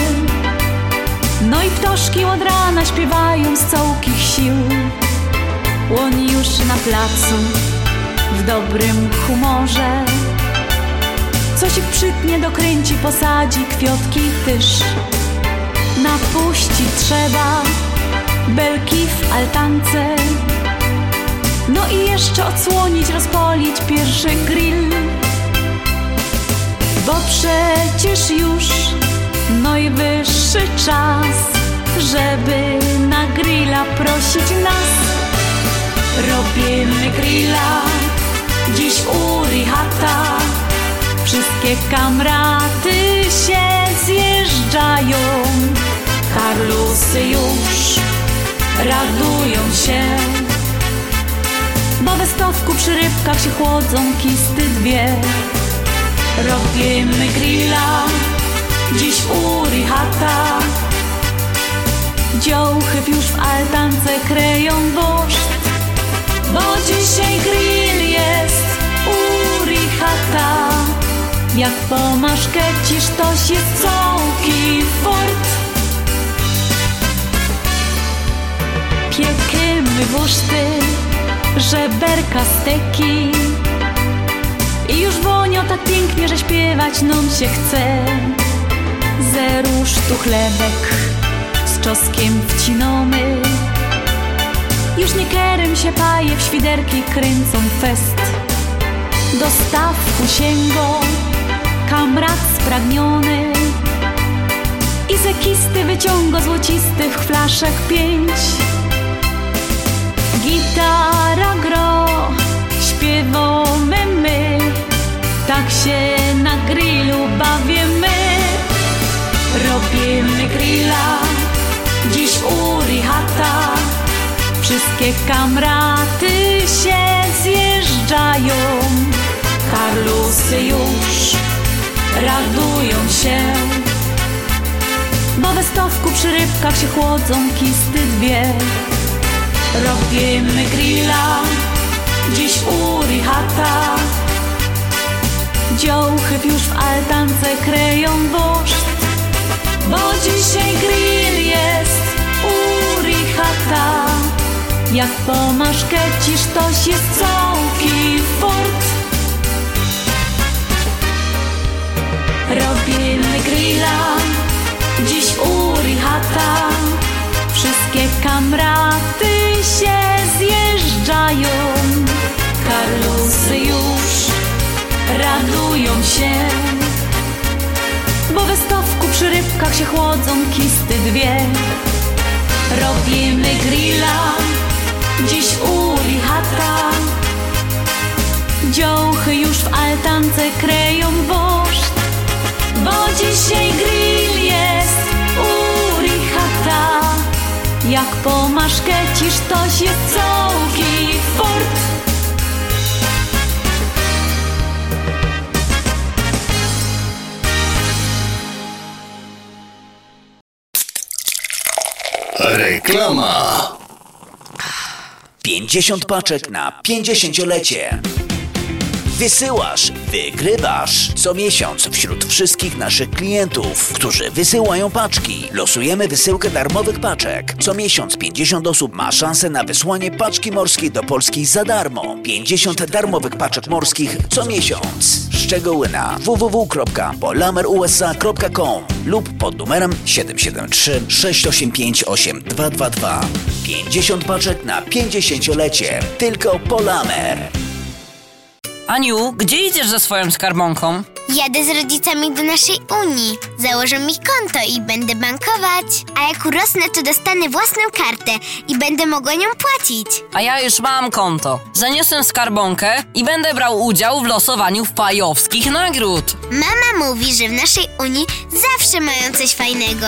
no i ptoszki od rana śpiewają z całkich sił. Łoń już na placu w dobrym humorze. Coś ich przytnie, dokręci, posadzi kwiotki tyż. Napuścić trzeba belki w altance. No i jeszcze odsłonić, rozpolić pierwszy grill. Bo przecież już najwyższy czas, żeby na grilla prosić nas. Robimy grilla dziś u Richata. Wszystkie kamraty się zjeżdżają, Karlusy już radują się. Bo we stowku przy rybkach się chłodzą kisty dwie. Robimy grilla dziś u Richata. Dziołchy już w altance kreją woszt, bo dzisiaj grill jest u Richata. Jak po maszkecisz, toś jest całki fort. Piekiemy wuszty, żeberka steki. I już wonio tak pięknie, że śpiewać nam się chce. Ze rusztu chlebek z czoskiem wcinamy. Już niekerem się paje, w świderki kręcą fest. Do stawku sięgą kamrat spragniony i ze kisty wyciąga złocisty w flaszek pięć. Gitara gro, śpiewamy my, tak się na grillu bawimy. Robimy grilla dziś u Richata. Wszystkie kamraty się zjeżdżają, Karlusy już radują się. Bo we stowku przy rybkach się chłodzą kisty dwie. Robimy grilla dziś u Richata. Dziołchy już w altance kreją woszt, bo dzisiaj grill jest u Richata. Jak po maszkecisz, toś jest całki fort. Robimy grilla dziś u Richata. Wszystkie kamraty się zjeżdżają, Karlusy już radują się. Przy rybkach się chłodzą kisty dwie. Robimy grilla dziś u Richata. Dziołchy już w altance kreją woszt, bo dzisiaj grill jest u Richata. Jak po maszkecisz, toś jest całki fort. Reklama. 50 paczek na 50-lecie. Wysyłasz, wygrywasz. Co miesiąc wśród wszystkich naszych klientów, którzy wysyłają paczki, losujemy wysyłkę darmowych paczek. Co miesiąc 50 osób ma szansę na wysłanie paczki morskiej do Polski za darmo. 50 darmowych paczek morskich co miesiąc. Szczegóły na www.polamerusa.com lub pod numerem 773 685 8222. 50 paczek na 50-lecie. Tylko Polamer. Aniu, gdzie idziesz ze swoją skarbonką? Jadę z rodzicami do naszej Unii. Założę mi konto i będę bankować. A jak urosnę, to dostanę własną kartę i będę mogła nią płacić. A ja już mam konto. Zaniosę skarbonkę i będę brał udział w losowaniu wpajowskich nagród. Mama mówi, że w naszej Unii zawsze mają coś fajnego.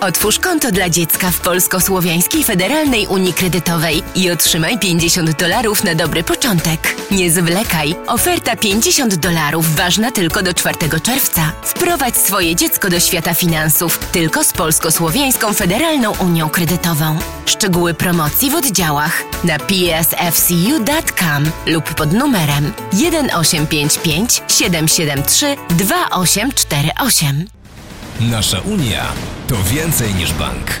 Otwórz konto dla dziecka w Polsko-Słowiańskiej Federalnej Unii Kredytowej i otrzymaj 50 dolarów na dobry początek. Nie zwlekaj. Oferta 50 dolarów ważna tylko do 4 czerwca. Wprowadź swoje dziecko do świata finansów tylko z Polsko-Słowiańską Federalną Unią Kredytową. Szczegóły promocji w oddziałach na psfcu.com lub pod numerem 1855 773 2848. Nasza Unia to więcej niż bank.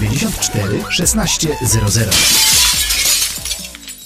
1600.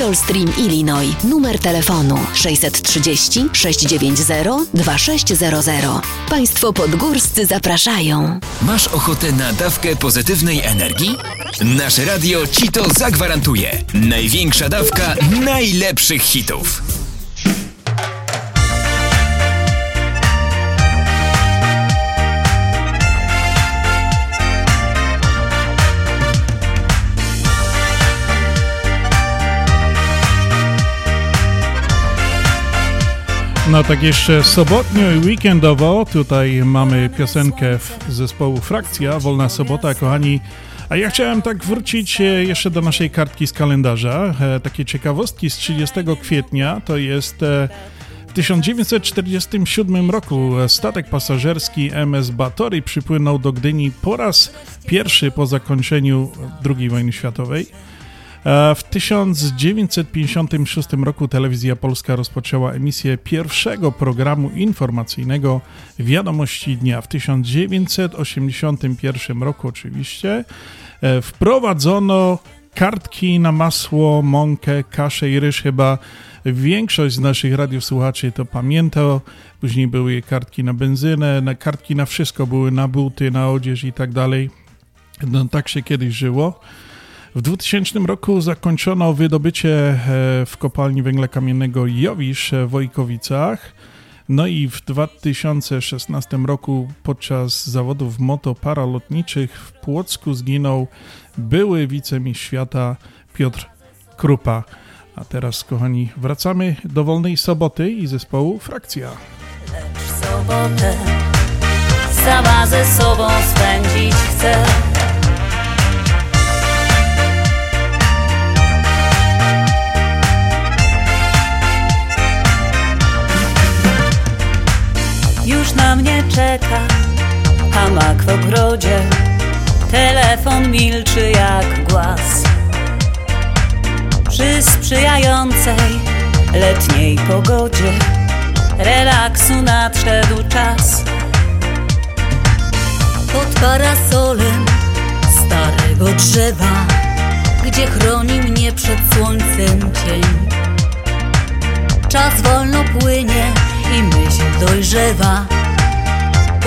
Carroll Stream, Illinois. Numer telefonu 630 690 2600. Państwo podgórscy zapraszają. Masz ochotę na dawkę pozytywnej energii? Nasze radio ci to zagwarantuje. Największa dawka najlepszych hitów. No tak jeszcze sobotnio i weekendowo, tutaj mamy piosenkę zespołu Frakcja, Wolna Sobota, kochani. A ja chciałem tak wrócić e, jeszcze do naszej kartki z kalendarza. E, takie ciekawostki z 30 kwietnia to jest e, w 1947 roku statek pasażerski MS Batory przypłynął do Gdyni po raz pierwszy po zakończeniu II wojny światowej. W 1956 roku Telewizja Polska rozpoczęła emisję pierwszego programu informacyjnego Wiadomości Dnia. W 1981 roku oczywiście e, wprowadzono kartki na masło, mąkę, kaszę i ryż. Chyba większość z naszych radiosłuchaczy to pamięta. Później były kartki na benzynę, na kartki na wszystko, były na buty, na odzież i tak dalej. No, tak się kiedyś żyło. W 2000 roku zakończono wydobycie e, w kopalni węgla kamiennego Jowisz w Wojkowicach. No i w 2016 roku podczas zawodów motoparalotniczych w Płocku zginął były wicemistrz świata Piotr Krupa. A teraz, kochani, wracamy do wolnej soboty i zespołu Frakcja. Lecz sobotę sama ze sobą spędzić chcę. Już na mnie czeka. Hamak w ogrodzie Telefon milczy jak głaz. Przy sprzyjającej letniej pogodzie Relaksu nadszedł czas. Pod parasolem starego drzewa Gdzie chroni mnie przed słońcem cień. Czas wolno płynie i myśl dojrzewa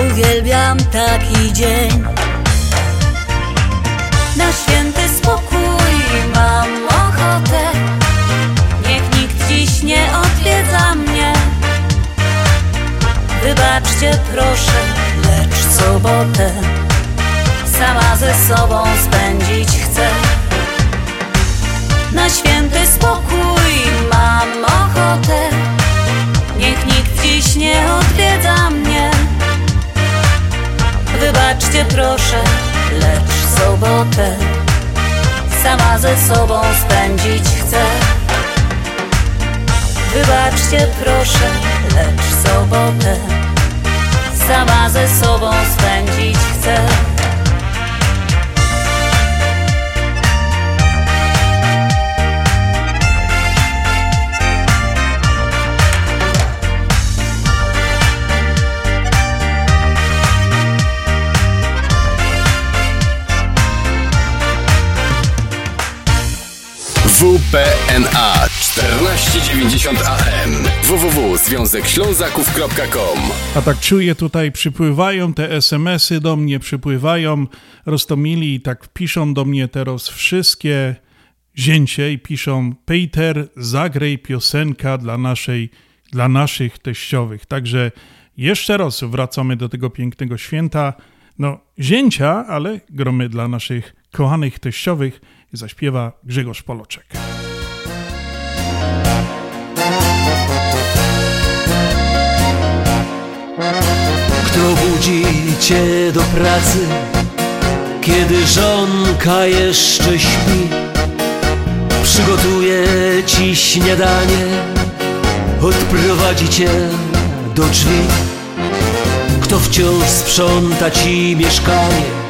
Uwielbiam taki dzień. Na święty spokój mam ochotę. Niech nikt dziś nie odwiedza mnie. Wybaczcie proszę, lecz sobotę. Sama ze sobą spędzić chcę. Na święty spokój mam ochotę. Niech nikt dziś nie odwiedza mnie wybaczcie proszę, lecz sobotę sama ze sobą spędzić chcę. Wybaczcie proszę, lecz sobotę sama ze sobą spędzić chcę. WPNA 1490 AM www.związekślązaków.com A tak czuję tutaj, przypływają te SMS-y do mnie, przypływają Rostomili i tak piszą do mnie teraz wszystkie zięcie i piszą Peter, zagraj piosenka dla naszej, dla naszych teściowych. Także jeszcze raz wracamy do tego pięknego święta. No, zięcia, ale gromy dla naszych kochanych teściowych zaśpiewa Grzegorz Poloczek. Kto budzi cię do pracy, kiedy żonka jeszcze śpi? Przygotuje ci śniadanie, odprowadzi cię do drzwi. Kto wciąż sprząta ci mieszkanie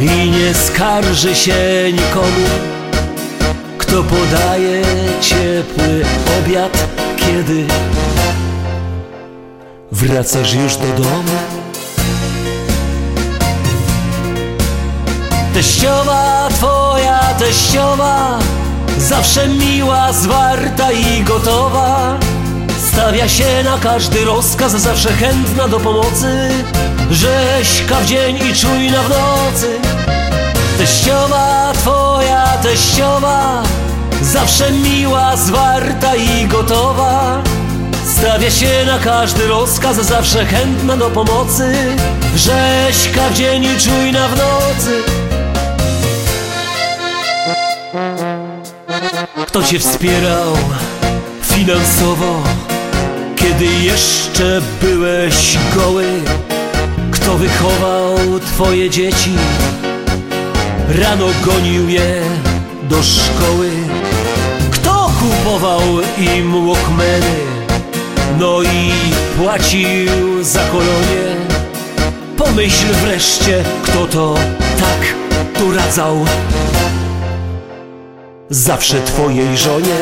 i nie skarży się nikomu? Kto podaje ciepły obiad, kiedy Wracasz już do domu. Teściowa, twoja teściowa Zawsze miła, zwarta i gotowa. Stawia się na każdy rozkaz Zawsze chętna do pomocy. Rzeźka w dzień i czujna w nocy Teściowa, twoja teściowa Zawsze miła, zwarta i gotowa Stawia się na każdy rozkaz, zawsze chętna do pomocy Rzeźka w dzień i czujna w nocy Kto cię wspierał finansowo, kiedy jeszcze byłeś goły? Kto wychował twoje dzieci? Rano gonił je do szkoły. Kto kupował im walkmany? No i płacił za kolonie. Pomyśl wreszcie, kto to tak doradzał Zawsze twojej żonie.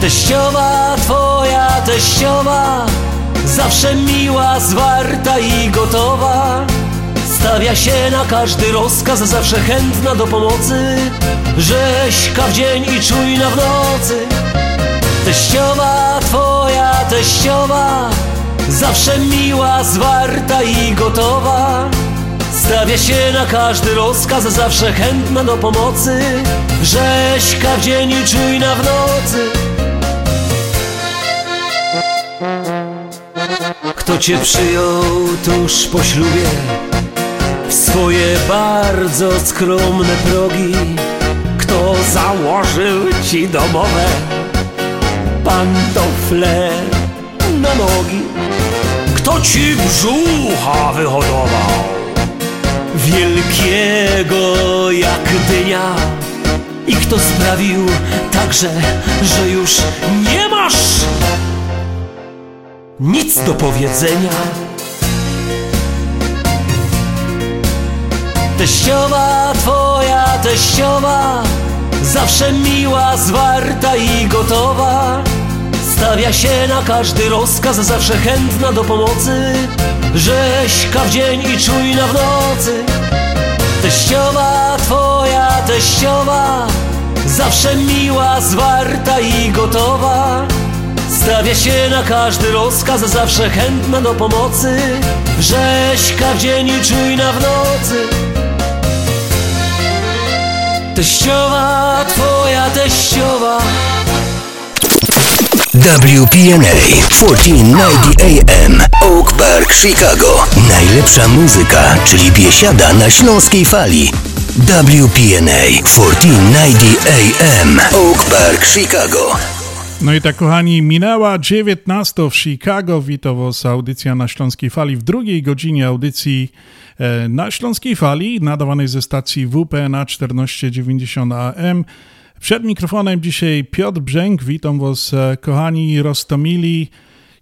Teściowa, twoja teściowa Zawsze miła, zwarta i gotowa. Stawia się na każdy rozkaz, zawsze chętna do pomocy. Rzeźka w dzień i czujna w nocy. Teściowa, twoja teściowa. Zawsze miła, zwarta i gotowa. Stawia się na każdy rozkaz, zawsze chętna do pomocy. Rzeźka w dzień i czujna w nocy Kto cię przyjął tuż po ślubie? W swoje bardzo skromne progi. Kto założył ci domowe pantofle na nogi? Kto ci brzucha wyhodował? Wielkiego jak dynia. I kto sprawił także, że już nie masz nic do powiedzenia. Teściowa, twoja teściowa Zawsze miła, zwarta i gotowa. Stawia się na każdy rozkaz Zawsze chętna do pomocy. Rzeźka w dzień i czujna w nocy. Teściowa, twoja teściowa Zawsze miła, zwarta i gotowa Stawia się na każdy rozkaz Zawsze chętna do pomocy Rzeźka w dzień i czujna w nocy Teściowa, twoja teściowa WPNA 1490 AM Oak Park, Chicago. Najlepsza muzyka, czyli biesiada na śląskiej fali. WPNA 1490 AM Oak Park, Chicago. No i tak, kochani, minęła 19 w Chicago. Witam Was, audycja na Śląskiej Fali. W drugiej godzinie audycji e, na Śląskiej Fali, nadawanej ze stacji WPNA 1490 AM. Przed mikrofonem dzisiaj Piotr Brzęk. Witam Was, e, kochani Rostomili.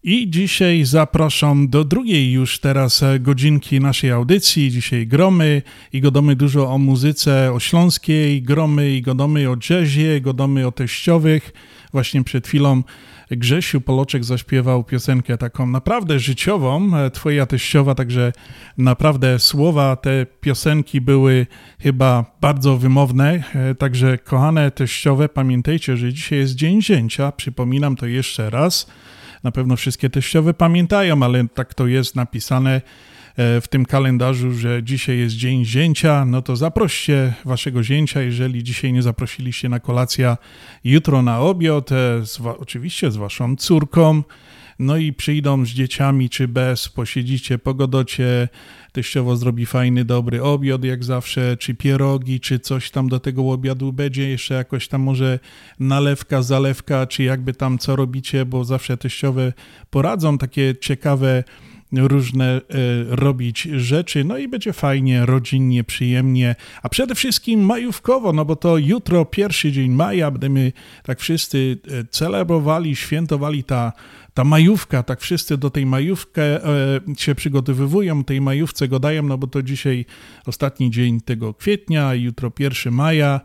I dzisiaj zapraszam do drugiej już teraz e, godzinki naszej audycji. Dzisiaj gromy i godomy dużo o muzyce o śląskiej, gromy i godomy o jazzie, godomy o teściowych. Właśnie przed chwilą Grzesiu Poloczek zaśpiewał piosenkę taką naprawdę życiową, e, Twoja teściowa, także naprawdę słowa te piosenki były chyba bardzo wymowne, e, także kochane teściowe, pamiętajcie, że dzisiaj jest Dzień Zięcia, przypominam to jeszcze raz, na pewno wszystkie teściowe pamiętają, ale tak to jest napisane w tym kalendarzu, że dzisiaj jest Dzień Zięcia, no to zaproście waszego zięcia, jeżeli dzisiaj nie zaprosiliście na kolację, jutro na obiad, e, z oczywiście z waszą córką, no i przyjdą z dzieciami czy bez, posiedzicie, pogodocie, teściowo zrobi fajny, dobry obiad jak zawsze, czy pierogi, czy coś tam do tego obiadu będzie, jeszcze jakoś tam może nalewka, zalewka, czy jakby tam co robicie, bo zawsze teściowe poradzą takie ciekawe różne e, robić rzeczy, no i będzie fajnie, rodzinnie, przyjemnie, a przede wszystkim majówkowo, no bo to jutro, pierwszy dzień maja, będziemy tak wszyscy e, celebrowali, świętowali ta, ta majówka, tak wszyscy do tej majówki e, się przygotowywują, tej majówce gadają, no bo to dzisiaj ostatni dzień tego kwietnia, jutro pierwszy maja,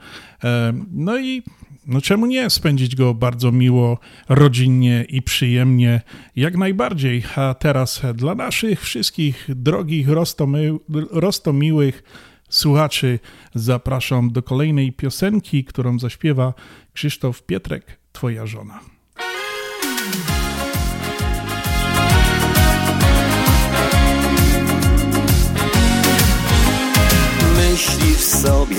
no i no czemu nie spędzić go bardzo miło, rodzinnie i przyjemnie, jak najbardziej. A teraz dla naszych wszystkich drogich, rostomy, rostomiłych słuchaczy zapraszam do kolejnej piosenki, którą zaśpiewa Krzysztof Pietrek, Twoja żona. Myślisz sobie,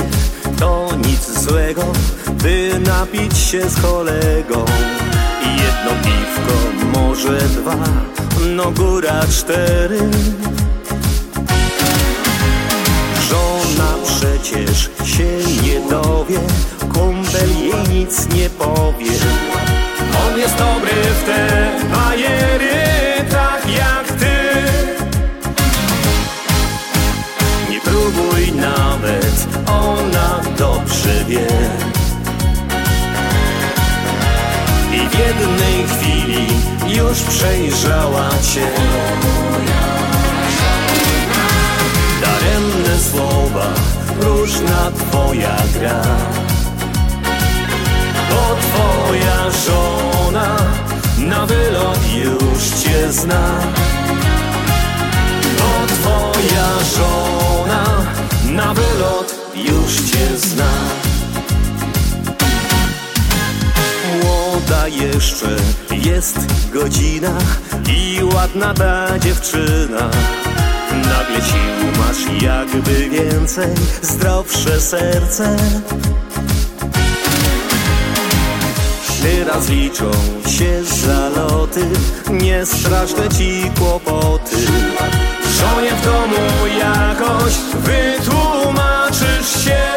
to nic złego by napić się z kolegą. Jedno piwko, może dwa, no góra cztery. Żona przecież się nie dowie, kumpel jej nic nie powie. On jest dobry w te bajery, dobrze wie. w jednej chwili już przejrzała cię. Daremne słowa, różna twoja gra. Bo twoja żona na wylot już cię zna. Bo twoja żona na wylot już cię zna. Jeszcze jest godzina i ładna ta dziewczyna. Nagle sił masz jakby więcej, zdrowsze serce. Teraz liczą się zaloty, nie straszne ci kłopoty. Żonie w domu jakoś wytłumaczysz się.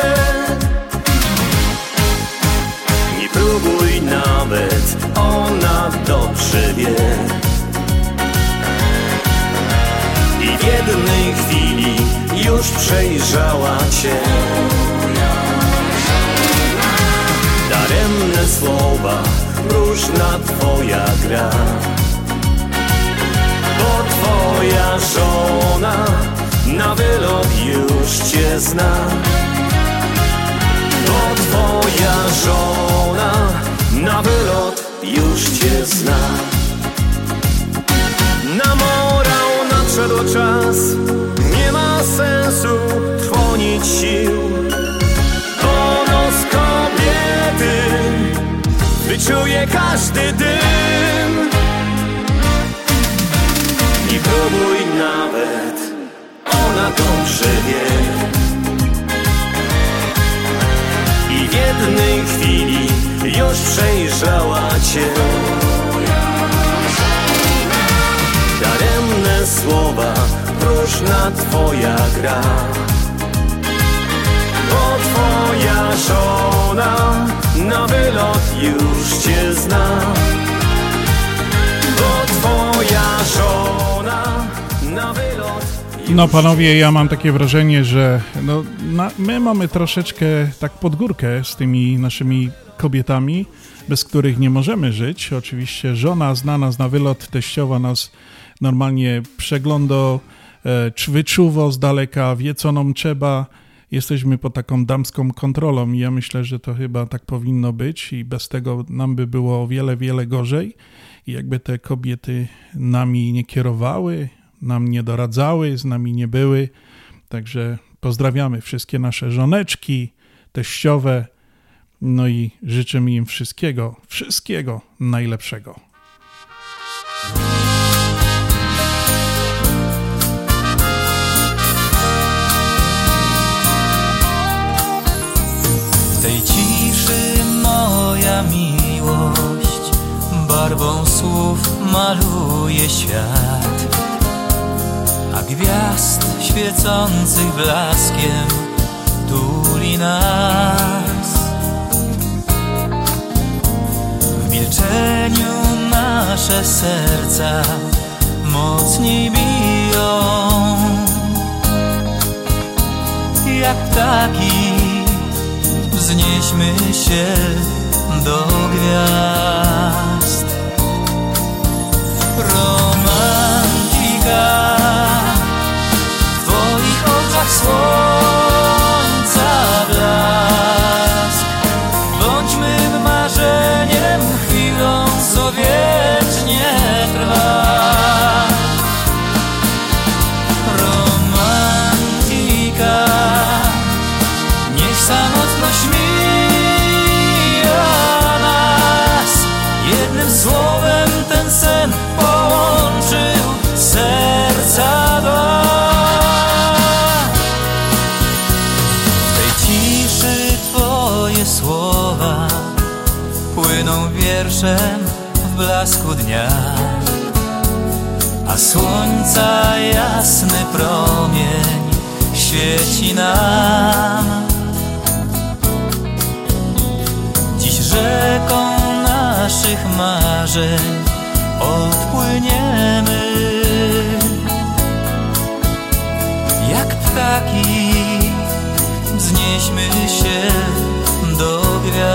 Próbuj nawet, ona dobrze wie. I w jednej chwili już przejrzała cię. Daremne słowa, różna twoja gra. Bo twoja żona na wylot już cię zna. Bo twoja żona na wylot już cię zna. Na morał nadszedł czas, nie ma sensu trwonić sił. Ponos kobiety wyczuje każdy dym. Nie próbuj nawet, ona dobrze wie. Jednej chwili już przejrzała cię. Daremne słowa, próżna twoja gra. Bo twoja żona na wylot już cię zna. No panowie, ja mam takie wrażenie, że no, na, my mamy troszeczkę tak pod górkę z tymi naszymi kobietami, bez których nie możemy żyć. Oczywiście żona zna nas na wylot, teściowa nas normalnie przegląda, e, wyczuwa z daleka, wie co nam trzeba. Jesteśmy pod taką damską kontrolą i ja myślę, że to chyba tak powinno być i bez tego nam by było o wiele, wiele gorzej. I jakby te kobiety nami nie kierowały, nam nie doradzały, z nami nie były. Także pozdrawiamy wszystkie nasze żoneczki, teściowe, no i życzymy im wszystkiego, wszystkiego najlepszego. W tej ciszy moja miłość barwą słów maluje świat, a gwiazd świecących blaskiem tuli nas. W milczeniu nasze serca mocniej biją, jak ptaki wznieśmy się do gwiazd. Romantika oczach A słońca jasny promień świeci nam. Dziś rzeką naszych marzeń odpłyniemy. Jak ptaki wznieśmy się do gwiazd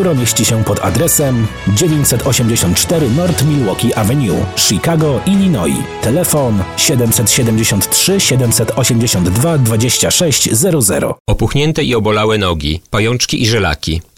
Biuro mieści się pod adresem 984 North Milwaukee Avenue, Chicago, Illinois. Telefon 773 782 2600. Opuchnięte i obolałe nogi, pajączki i żelaki,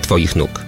Twoich nóg.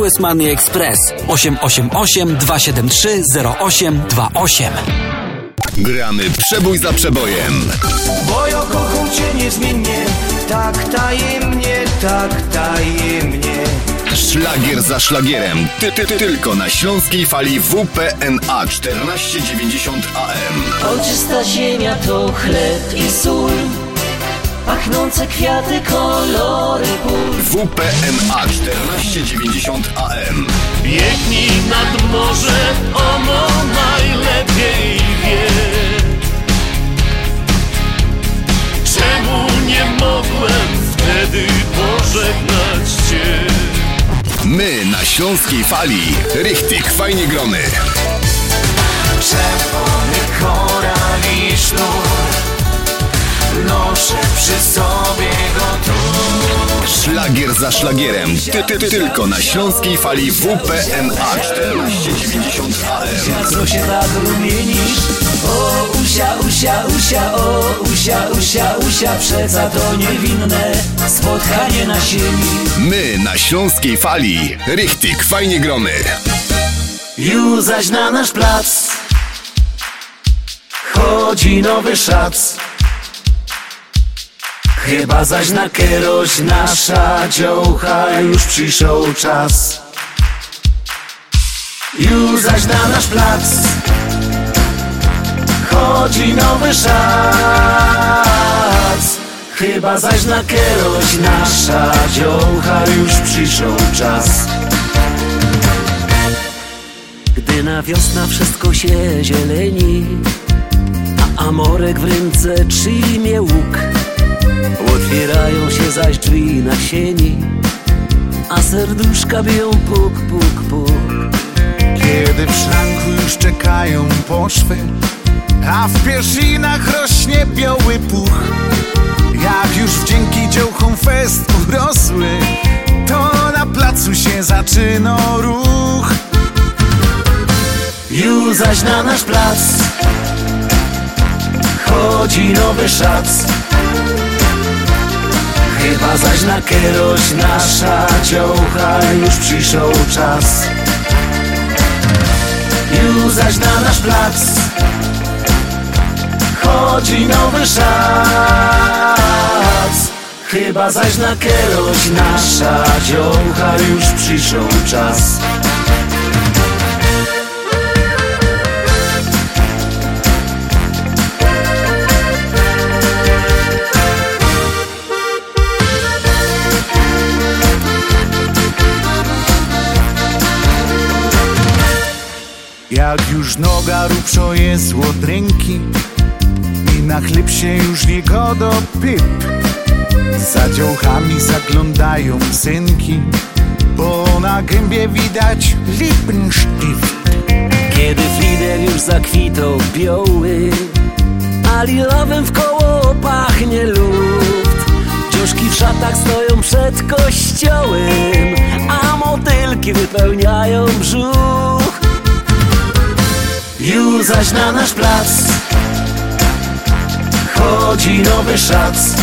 US Money Express 888 273 0828. Gramy przebój za przebojem. Bo ja kocham cię niezmiennie, tak tajemnie, tak tajemnie. Szlagier za szlagierem. Ty, ty, ty, tylko na śląskiej fali WPNA 1490 AM. Ojczysta ziemia to chleb i sól Pachnące kwiaty, kolory pól WPNA 1490 AM. Biegnij nad morze, ono najlepiej wie Czemu nie mogłem wtedy pożegnać cię My na śląskiej fali. Richtig, fajnie gromy. Czerwony koral i sznur Noszę przy sobie go tu Szlagier za szlagierem. Ty, ty, ty, tylko na śląskiej fali WPNA 1490 AM. Co się tak rumienisz? O usia, usia, usia, o usia, usia, usia Przeca to niewinne spotkanie na sieni My na śląskiej fali. Richtig, fajnie gromy. Już zaś na nasz plac Chodzi nowy szac Chyba zaś na kieroś nasza dziołcha Już przyszedł czas. Już zaś na nasz plac Chodzi nowy szac Chyba zaś na kieroś nasza dziołcha Już przyszedł czas. Gdy na wiosna wszystko się zieleni A amorek w ręce trzymie łuk Otwierają się zaś drzwi na sieni A serduszka biją puk, puk, puk. Kiedy w szranku już czekają poszwy A w pierzinach rośnie biały puch Jak już wdzięki dziołchom fest urosły To na placu się zaczyna ruch. Już zaś na nasz plac Chodzi nowy szac Chyba zaś na kieroś nasza dziołcha Już przyszedł czas. Już zaś na nasz plac Chodzi nowy szac Chyba zaś na kieroś nasza dziołcha Już przyszedł czas Jak już noga rupszo jest od ręki I na chleb się już nie godo pyp. Za dziołchami zaglądają synki Bo na gębie widać lippenstift Kiedy flider już zakwitał biały A lilowym w koło pachnie luft. Dziuszki w szatach stoją przed kościołem A motylki wypełniają brzuch Już zaś na nasz plac. Chodzi nowy szac.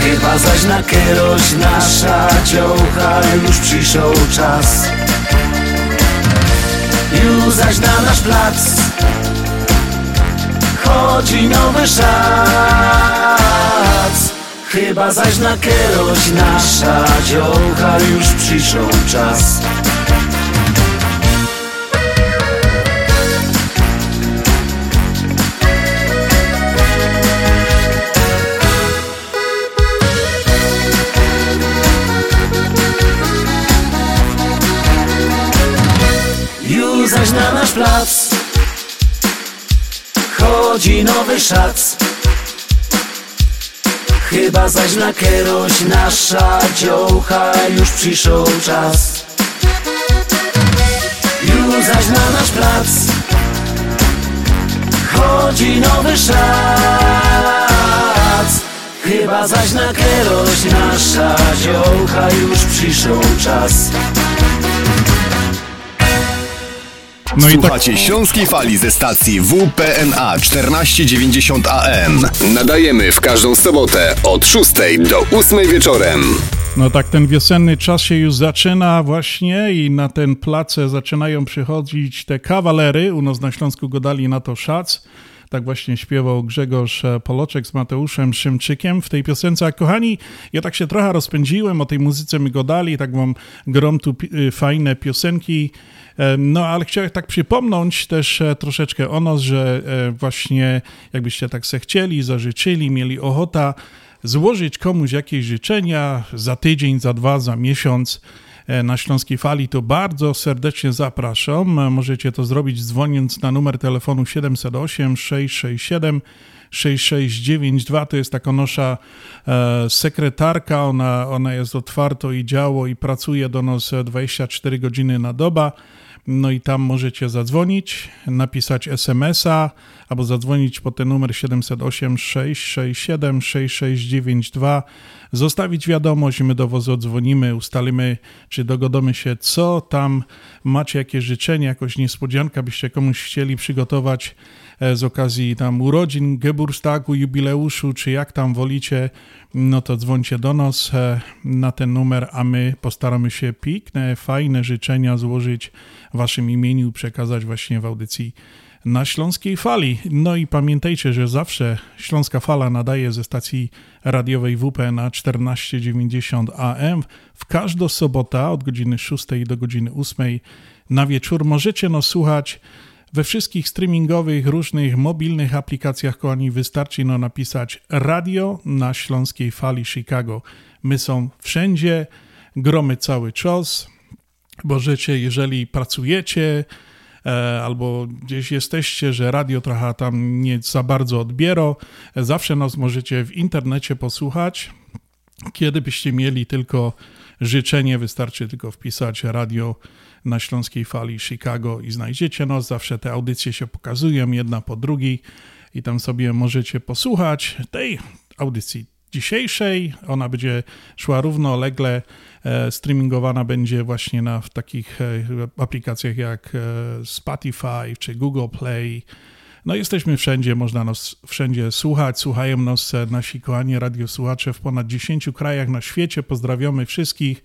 Chyba zaś na kieroś nasza dziołcha już przyszł czas. Już zaś na nasz plac. Chodzi nowy szac. Chyba zaś na kieroś nasza dziołcha już przyszł czas Chodzi nowy szac Chyba zaś na kieroś nasza dziołcha już przyszł czas. Już zaś na nasz plac. Chodzi nowy szac Chyba zaś na kieroś nasza dziołcha już przyszł czas No i tak- Słuchacie Śląskiej Fali ze stacji WPNA 1490 AM. Nadajemy w każdą sobotę od 6 do 8 wieczorem. No tak, ten wiosenny czas się już zaczyna właśnie i na ten place zaczynają przychodzić te kawalery. U nas na Śląsku go dali na to szac. Tak właśnie śpiewał Grzegorz e, Poloczek z Mateuszem Szymczykiem w tej piosence. A kochani, ja tak się trochę rozpędziłem, o tej muzyce my go dali, tak mam grom tu y, fajne piosenki. E, No, ale chciałem tak przypomnieć też e, troszeczkę o nas, że właśnie jakbyście tak se chcieli, zażyczyli, mieli ochota złożyć komuś jakieś życzenia za tydzień, za dwa, za miesiąc na Śląskiej Fali, to bardzo serdecznie zapraszam. E, Możecie to zrobić dzwoniąc na numer telefonu 708 667 6692. To jest taka nasza e, sekretarka, ona, ona jest otwarto i działo i pracuje do nas e, 24 godziny na dobę. No i tam możecie zadzwonić, napisać SMS-a albo zadzwonić po ten numer 708 667 6692, zostawić wiadomość, my do was odzwonimy, ustalimy, czy dogodamy się, co tam macie, jakie życzenia, jakąś niespodziankę byście komuś chcieli przygotować z okazji tam urodzin, Geburstagu, jubileuszu, czy jak tam wolicie, no to dzwońcie do nas e, na ten numer, a my postaramy się piękne, fajne życzenia złożyć w waszym imieniu, przekazać właśnie w audycji na Śląskiej Fali. No i pamiętajcie, że zawsze Śląska Fala nadaje ze stacji radiowej WP na 1490 AM w każdą sobotę od godziny 6 do godziny 8 na wieczór. Możecie nas słuchać we wszystkich streamingowych, różnych mobilnych aplikacjach, kochani, wystarczy no napisać radio na Śląskiej Fali Chicago. My są wszędzie, gromy cały czas. Możecie, jeżeli pracujecie e, albo gdzieś jesteście, że radio trochę tam nie za bardzo odbiera, e, zawsze nas możecie w internecie posłuchać. Kiedy byście mieli tylko życzenie, wystarczy tylko wpisać radio na Śląskiej Fali Chicago i znajdziecie nas. Zawsze te audycje się pokazują jedna po drugiej i tam sobie możecie posłuchać tej audycji dzisiejszej. Ona będzie szła równolegle, e, streamingowana będzie właśnie na w takich e, aplikacjach jak e, Spotify czy Google Play. No jesteśmy wszędzie, można nas wszędzie słuchać. Słuchają nas nasi kochani radiosłuchacze w ponad 10 krajach na świecie. Pozdrawiamy wszystkich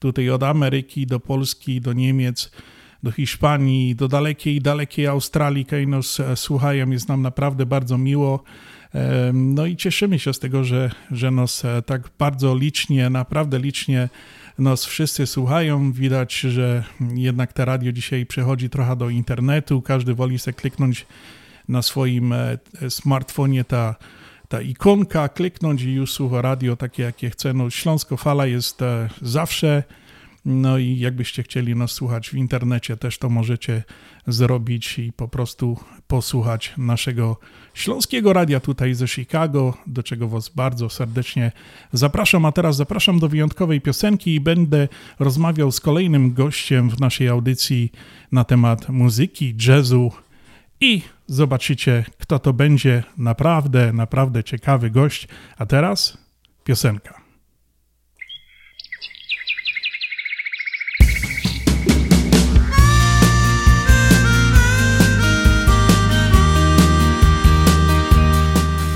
tutaj od Ameryki do Polski, do Niemiec, do Hiszpanii, do dalekiej, dalekiej Australii, kaj nas e, słuchają. Jest nam naprawdę bardzo miło. No i cieszymy się z tego, że, że nas e, tak bardzo licznie, naprawdę licznie nas wszyscy słuchają. Widać, że jednak te radio dzisiaj przechodzi trochę do internetu. Każdy woli sobie kliknąć na swoim e, smartfonie ta, ta ikonka, kliknąć i już słucha radio takie, jakie chce. No, Śląsko Fala jest e, zawsze, no i jakbyście chcieli nas słuchać w internecie, też to możecie zrobić i po prostu posłuchać naszego śląskiego radia tutaj ze Chicago, do czego Was bardzo serdecznie zapraszam. A teraz zapraszam do wyjątkowej piosenki i będę rozmawiał z kolejnym gościem w naszej audycji na temat muzyki, jazzu i zobaczycie, kto to będzie. Naprawdę, naprawdę ciekawy gość. A teraz piosenka.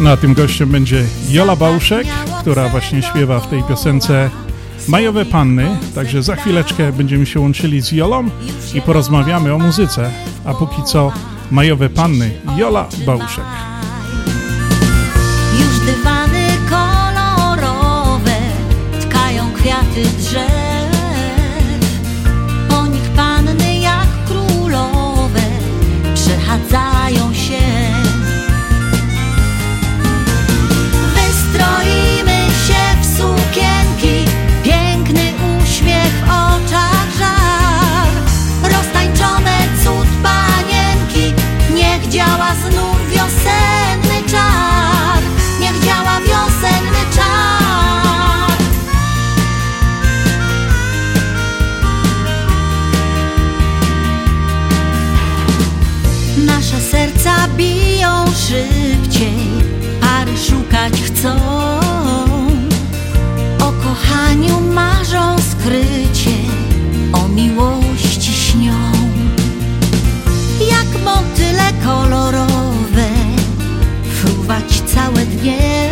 No a tym gościem będzie Jola Bałuszek. która właśnie śpiewa w tej piosence Majowe Panny, także za chwileczkę będziemy się łączyli z Jolą i porozmawiamy o muzyce. A póki co Majowe Panny, Jola Bałuszek. Już dywany kolorowe tkają kwiaty drzew. Kolorowe, fruwać całe dnie.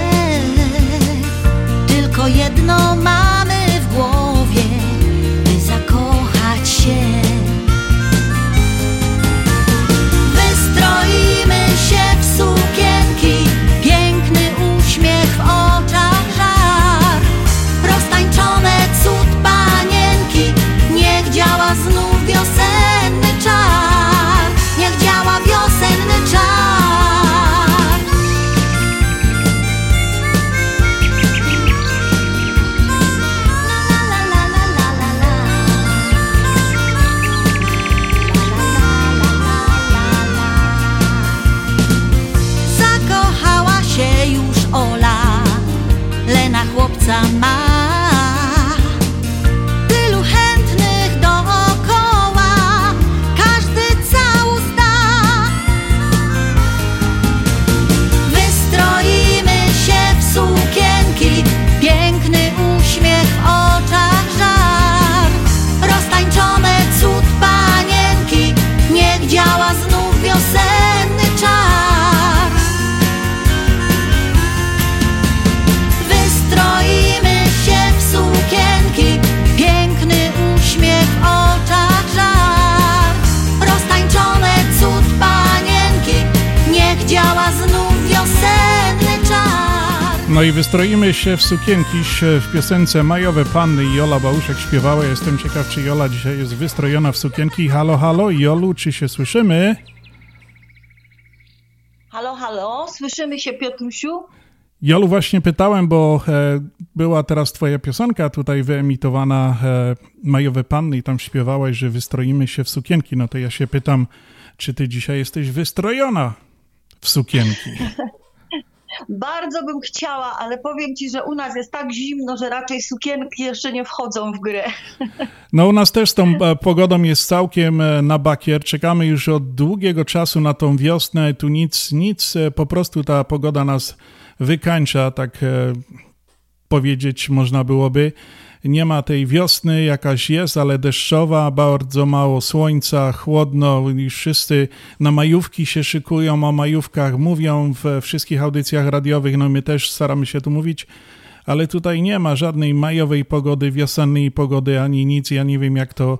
No i wystroimy się w sukienki w piosence Majowe Panny i Jola Bałuszek śpiewała. Jestem ciekaw, czy Jola dzisiaj jest wystrojona w sukienki. Halo, halo, Jolu, czy się słyszymy? Halo, halo, słyszymy się Piotrusiu? Jolu, właśnie pytałem, bo e, była teraz twoja piosenka tutaj wyemitowana e, Majowe Panny i tam śpiewałaś, że wystroimy się w sukienki. No to ja się pytam, czy ty dzisiaj jesteś wystrojona w sukienki? Bardzo bym chciała, ale powiem ci, że u nas jest tak zimno, że raczej sukienki jeszcze nie wchodzą w grę. No u nas też z tą e, pogodą jest całkiem e, na bakier. Czekamy już od długiego czasu na tą wiosnę. Tu nic, nic, e, po prostu ta pogoda nas wykańcza, tak powiedzieć można byłoby. Nie ma tej wiosny, jakaś jest, ale deszczowa, bardzo mało słońca, chłodno i wszyscy na majówki się szykują, o majówkach mówią w wszystkich audycjach radiowych, no my też staramy się tu mówić, ale tutaj nie ma żadnej majowej pogody, wiosennej pogody, ani nic, ja nie wiem jak to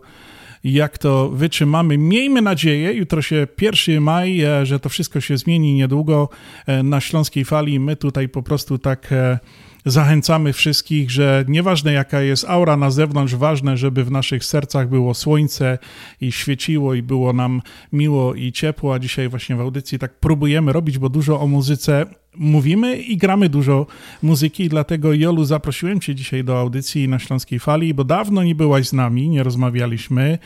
jak to wytrzymamy. Miejmy nadzieję, jutro się 1 maj, e, że to wszystko się zmieni niedługo e, na Śląskiej Fali. My tutaj po prostu tak e, zachęcamy wszystkich, że nieważne jaka jest aura na zewnątrz, ważne, żeby w naszych sercach było słońce i świeciło i było nam miło i ciepło, a dzisiaj właśnie w audycji tak próbujemy robić, bo dużo o muzyce mówimy i gramy dużo muzyki, dlatego Jolu zaprosiłem Cię dzisiaj do audycji na Śląskiej Fali, bo dawno nie byłaś z nami, nie rozmawialiśmy.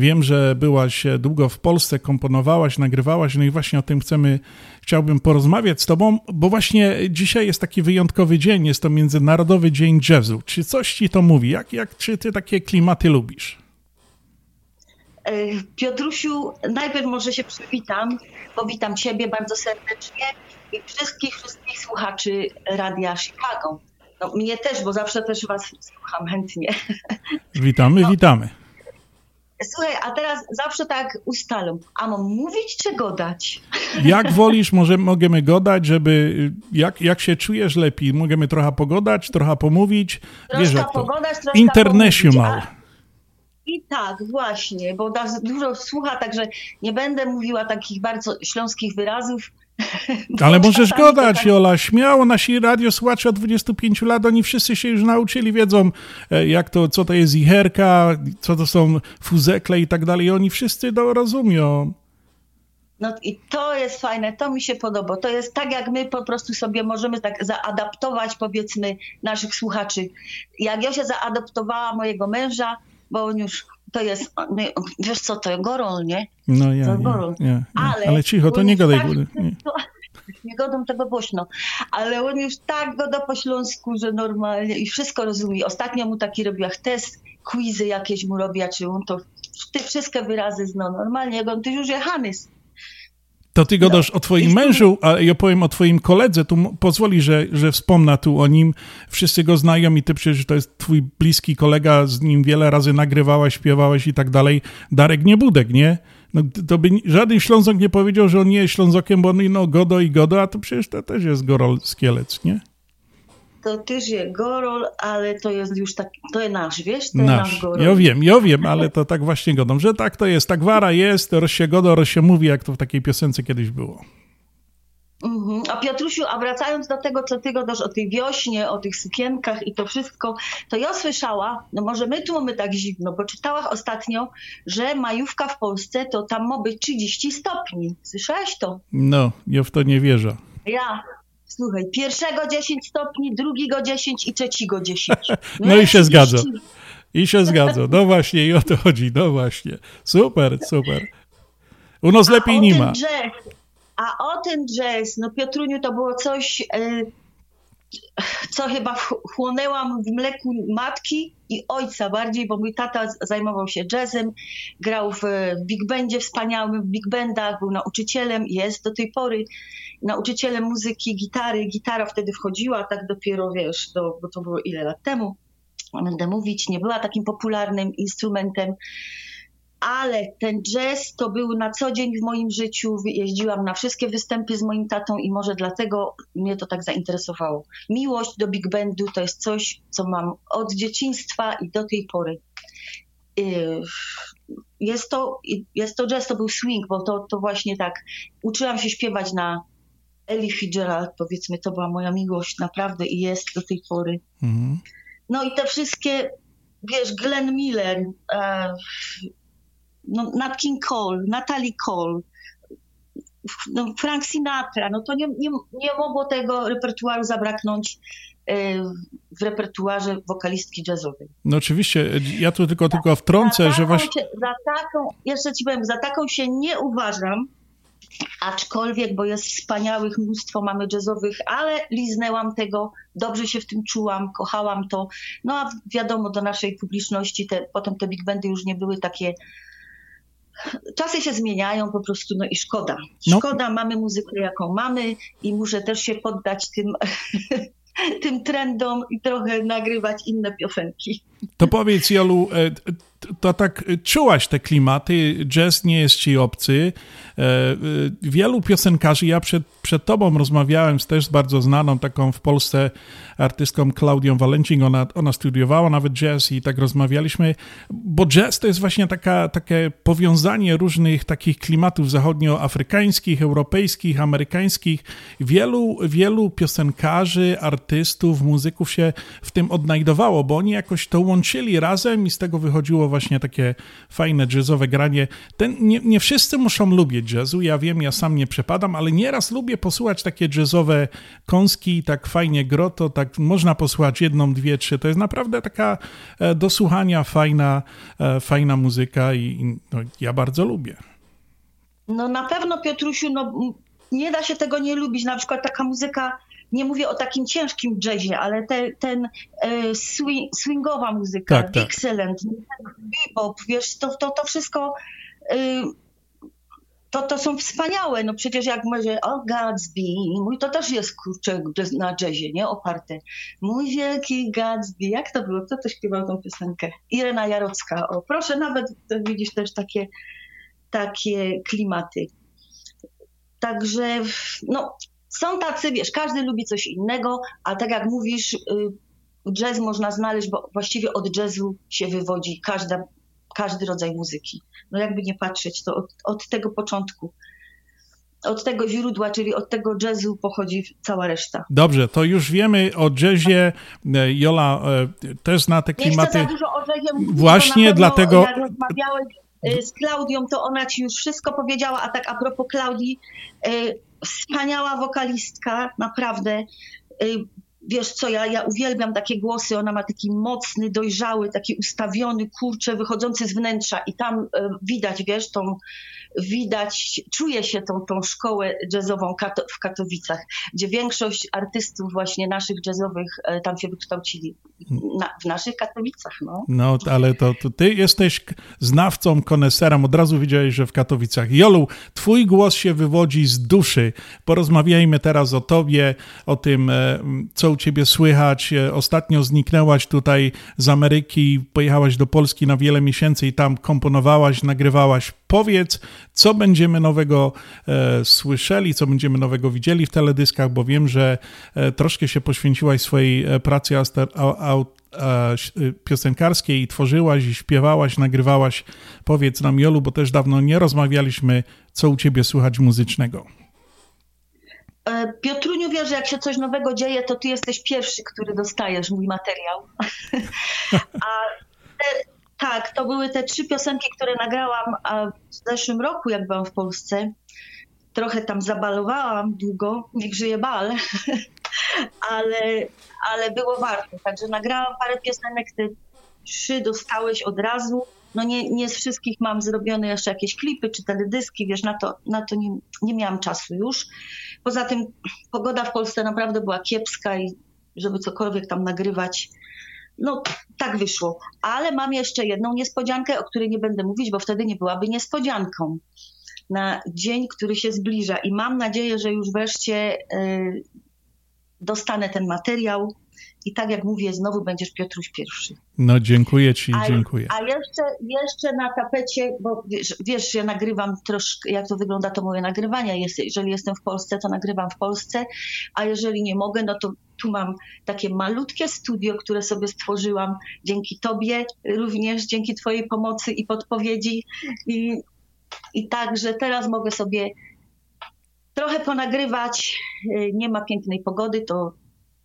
Wiem, że byłaś długo w Polsce, komponowałaś, nagrywałaś, no i właśnie o tym chcemy, chciałbym porozmawiać z Tobą, bo właśnie dzisiaj jest taki wyjątkowy dzień, jest to Międzynarodowy Dzień Jazzu. Czy coś Ci to mówi? Jak, jak, czy Ty takie klimaty lubisz? E, Piotrusiu, najpierw może się przywitam. Powitam Ciebie bardzo serdecznie i wszystkich, wszystkich słuchaczy Radia Chicago. No, mnie też, bo zawsze też Was słucham chętnie. Witamy, witamy. Słuchaj, a teraz zawsze tak ustalą. A mam mówić czy godać? Jak wolisz, może możemy godać, żeby jak, jak się czujesz lepiej? Możemy trochę pogodać, trochę pomówić. Troszkę Wiesz, jak to. pogodać, troszkę International. pomówić, a- I tak, właśnie, bo dużo słucha, także nie będę mówiła takich bardzo śląskich wyrazów. Ale możesz tak- Jola, śmiało. Nasi radiosłuchacze od 25 lat, oni wszyscy się już nauczyli, wiedzą e, jak to, co to jest icherka, co to są fuzekle i tak dalej. Oni wszyscy to rozumią. No i to jest fajne, to mi się podoba. To jest tak, jak my po prostu sobie możemy tak zaadaptować, powiedzmy, naszych słuchaczy. Jak ja się zaadaptowała mojego męża, bo on już to jest, wiesz co, to gorol, nie? No ja, To gorol. ja, ja. Ale, Ale cicho, to nie gadaj. tak- nie. Nie godą tego głośno, ale on już tak goda po śląsku, że normalnie i wszystko rozumie. Ostatnio mu taki robiła test, quizy jakieś mu robiła, czy on to te wszystkie wyrazy zna normalnie, jak on to już jechany. To ty gadasz o twoim mężu, a ja powiem o twoim koledze. Tu pozwoli, że, że wspomnę tu o nim. Wszyscy go znają i ty przecież to jest twój bliski kolega, z nim wiele razy nagrywałaś, śpiewałeś i tak dalej. Darek Niebudek, nie? No, to by żaden Ślązok nie powiedział, że on nie jest Ślązokiem, bo on no godo i godo, a to przecież to też jest Gorol Skielec, nie? To też jest gorol, ale to jest już tak, to jest nasz, wiesz? To jest nasz Nasz. gorol. Ja wiem, ja wiem, ale to tak właśnie godą, że tak to jest, tak wara jest, roz się godo, roz się mówi, jak to w takiej piosence kiedyś było. Mhm. A Piotrusiu, a wracając do tego, co ty gadasz o tej wiośnie, o tych sukienkach i to wszystko, to ja słyszała, no może my tu mamy tak zimno, bo czytałam ostatnio, że majówka w Polsce to tam ma być 30 stopni. Słyszałeś to? No, ja w to nie wierzę. Ja. Słuchaj, pierwszego 10 stopni, drugiego 10 i trzeciego 10. No i się 30. zgadza. I się zgadza. No właśnie, i o to chodzi. No właśnie. Super, super. U nas lepiej o nie ma. Jazz, a o ten jazz, no Piotruniu, to było coś, e, co chyba ch- chłonęłam w mleku matki i ojca bardziej, bo mój tata zajmował się jazzem, grał w, w big bandzie wspaniałym, w big bandach, był nauczycielem, jest do tej pory nauczycielem muzyki, gitary. Gitara wtedy wchodziła, tak dopiero, wiesz, do, bo to było ile lat temu, będę mówić, nie była takim popularnym instrumentem, ale ten jazz to był na co dzień w moim życiu. Jeździłam na wszystkie występy z moim tatą i może dlatego mnie to tak zainteresowało. Miłość do big bandu to jest coś, co mam od dzieciństwa i do tej pory. Yy, Jest to, jest to jazz, to był swing, bo to, to właśnie tak. Uczyłam się śpiewać na Ellie Fitzgerald, powiedzmy, to była moja miłość naprawdę i jest do tej pory. Mhm. No i te wszystkie, wiesz, Glenn Miller, e, no, Nat King Cole, Natalie Cole, no, Frank Sinatra, no to nie, nie, nie mogło tego repertuaru zabraknąć e, w repertuarze wokalistki jazzowej. No oczywiście, ja tu tylko, tylko wtrącę, że taką właśnie... się, za taką, jeszcze ci powiem, za taką się nie uważam, aczkolwiek, bo jest wspaniałych mnóstwo mamy jazzowych, ale liznęłam tego, dobrze się w tym czułam, kochałam to. No a wiadomo, do naszej publiczności te, potem te big bandy już nie były takie. Czasy się zmieniają po prostu, no i szkoda. No. Szkoda, mamy muzykę jaką mamy i muszę też się poddać tym, tym trendom i trochę nagrywać inne piosenki. To powiedz, Jolu, e, to tak e, czułaś te klimaty, jazz nie jest ci obcy. E, Wielu piosenkarzy, ja przed, przed tobą rozmawiałem z też z bardzo znaną taką w Polsce artystką Klaudią Walencing, ona, ona studiowała nawet jazz i tak rozmawialiśmy, bo jazz to jest właśnie taka, takie powiązanie różnych takich klimatów zachodnioafrykańskich, europejskich, amerykańskich. Wielu, wielu piosenkarzy, artystów, muzyków się w tym odnajdowało, bo oni jakoś to łączyli razem i z tego wychodziło właśnie takie fajne jazzowe granie. Ten, nie, nie wszyscy muszą lubić jazzu, ja wiem, ja sam nie przepadam, ale nieraz lubię posłuchać takie jazzowe kąski, tak fajnie groto, tak można posłuchać jedną, dwie, trzy. To jest naprawdę taka e, do słuchania fajna, e, fajna muzyka i, no, ja bardzo lubię. No na pewno, Piotrusiu, no, nie da się tego nie lubić. Na przykład taka muzyka, nie mówię o takim ciężkim jazzie, ale te, ten e, swing, swingowa muzyka, Tak, tak. Bebop, wiesz, to, to, to wszystko y, to, to są wspaniałe. No przecież jak może o Gatsby, mój to też jest kurczę na jazzie, nie? Oparte. Mój wielki Gatsby. Jak to było? Kto to śpiewał tą piosenkę? Irena Jarocka. O, proszę, nawet widzisz też takie, takie klimaty. Także no, są tacy, wiesz, każdy lubi coś innego, a tak jak mówisz, y, jazz można znaleźć, bo właściwie od jazzu się wywodzi każda, każdy rodzaj muzyki. No jakby nie patrzeć, to od, od tego początku od tego źródła, czyli od tego jazzu pochodzi cała reszta. Dobrze, to już wiemy o jazzie. E, Jola e, też zna te klimaty. Nie chcę za dużo o jazzie mówić, Właśnie dlatego... Jak rozmawiałeś y, z Klaudią, to ona ci już wszystko powiedziała, a tak a propos Klaudii, wspaniała wokalistka, naprawdę. Wiesz co, ja, ja uwielbiam takie głosy, ona ma taki mocny, dojrzały, taki ustawiony, kurcze, wychodzący z wnętrza i tam widać, wiesz, tą widać, czuje się tą, tą szkołę jazzową w Katowicach, gdzie większość artystów właśnie naszych jazzowych e, tam się wykształcili. Na, w naszych Katowicach, no. No, ale to, to, ty jesteś znawcą, koneserem, od razu widziałeś, że w Katowicach. Jolu, twój głos się wywodzi z duszy. Porozmawiajmy teraz o tobie, o tym, e, co u ciebie słychać. E, ostatnio zniknęłaś tutaj z Ameryki, pojechałaś do Polski na wiele miesięcy i tam komponowałaś, nagrywałaś. Powiedz, co będziemy nowego e, słyszeli, co będziemy nowego widzieli w teledyskach, bo wiem, że e, troszkę się poświęciłaś swojej e, pracy aster, a, a, a, piosenkarskiej i tworzyłaś i śpiewałaś, nagrywałaś. Powiedz nam, Jolu, bo też dawno nie rozmawialiśmy, co u ciebie słychać muzycznego. E, Piotruniu wie, że jak się coś nowego dzieje, to ty jesteś pierwszy, który dostajesz mój materiał. A te, tak, to były te trzy piosenki, które nagrałam w zeszłym roku, jak byłam w Polsce. Trochę tam zabalowałam długo, niech żyje bal, ale, ale było warto. Także nagrałam parę piosenek, te trzy dostałeś od razu. No nie, nie z wszystkich mam zrobione jeszcze jakieś klipy czy teledyski, wiesz, na to, na to nie, nie miałam czasu już. Poza tym pogoda w Polsce naprawdę była kiepska i żeby cokolwiek tam nagrywać, no tak wyszło. Ale mam jeszcze jedną niespodziankę, o której nie będę mówić, bo wtedy nie byłaby niespodzianką. Na dzień, który się zbliża i mam nadzieję, że już wreszcie y, dostanę ten materiał i tak jak mówię, znowu będziesz Piotruś pierwszy. No dziękuję ci, a, dziękuję. A jeszcze, jeszcze na tapecie, bo wiesz, wiesz, ja nagrywam troszkę, jak to wygląda to moje nagrywanie. Jest, jeżeli jestem w Polsce, to nagrywam w Polsce, a jeżeli nie mogę, no to tu mam takie malutkie studio, które sobie stworzyłam dzięki tobie, również dzięki twojej pomocy i podpowiedzi i, i także teraz mogę sobie trochę ponagrywać. Nie ma pięknej pogody, to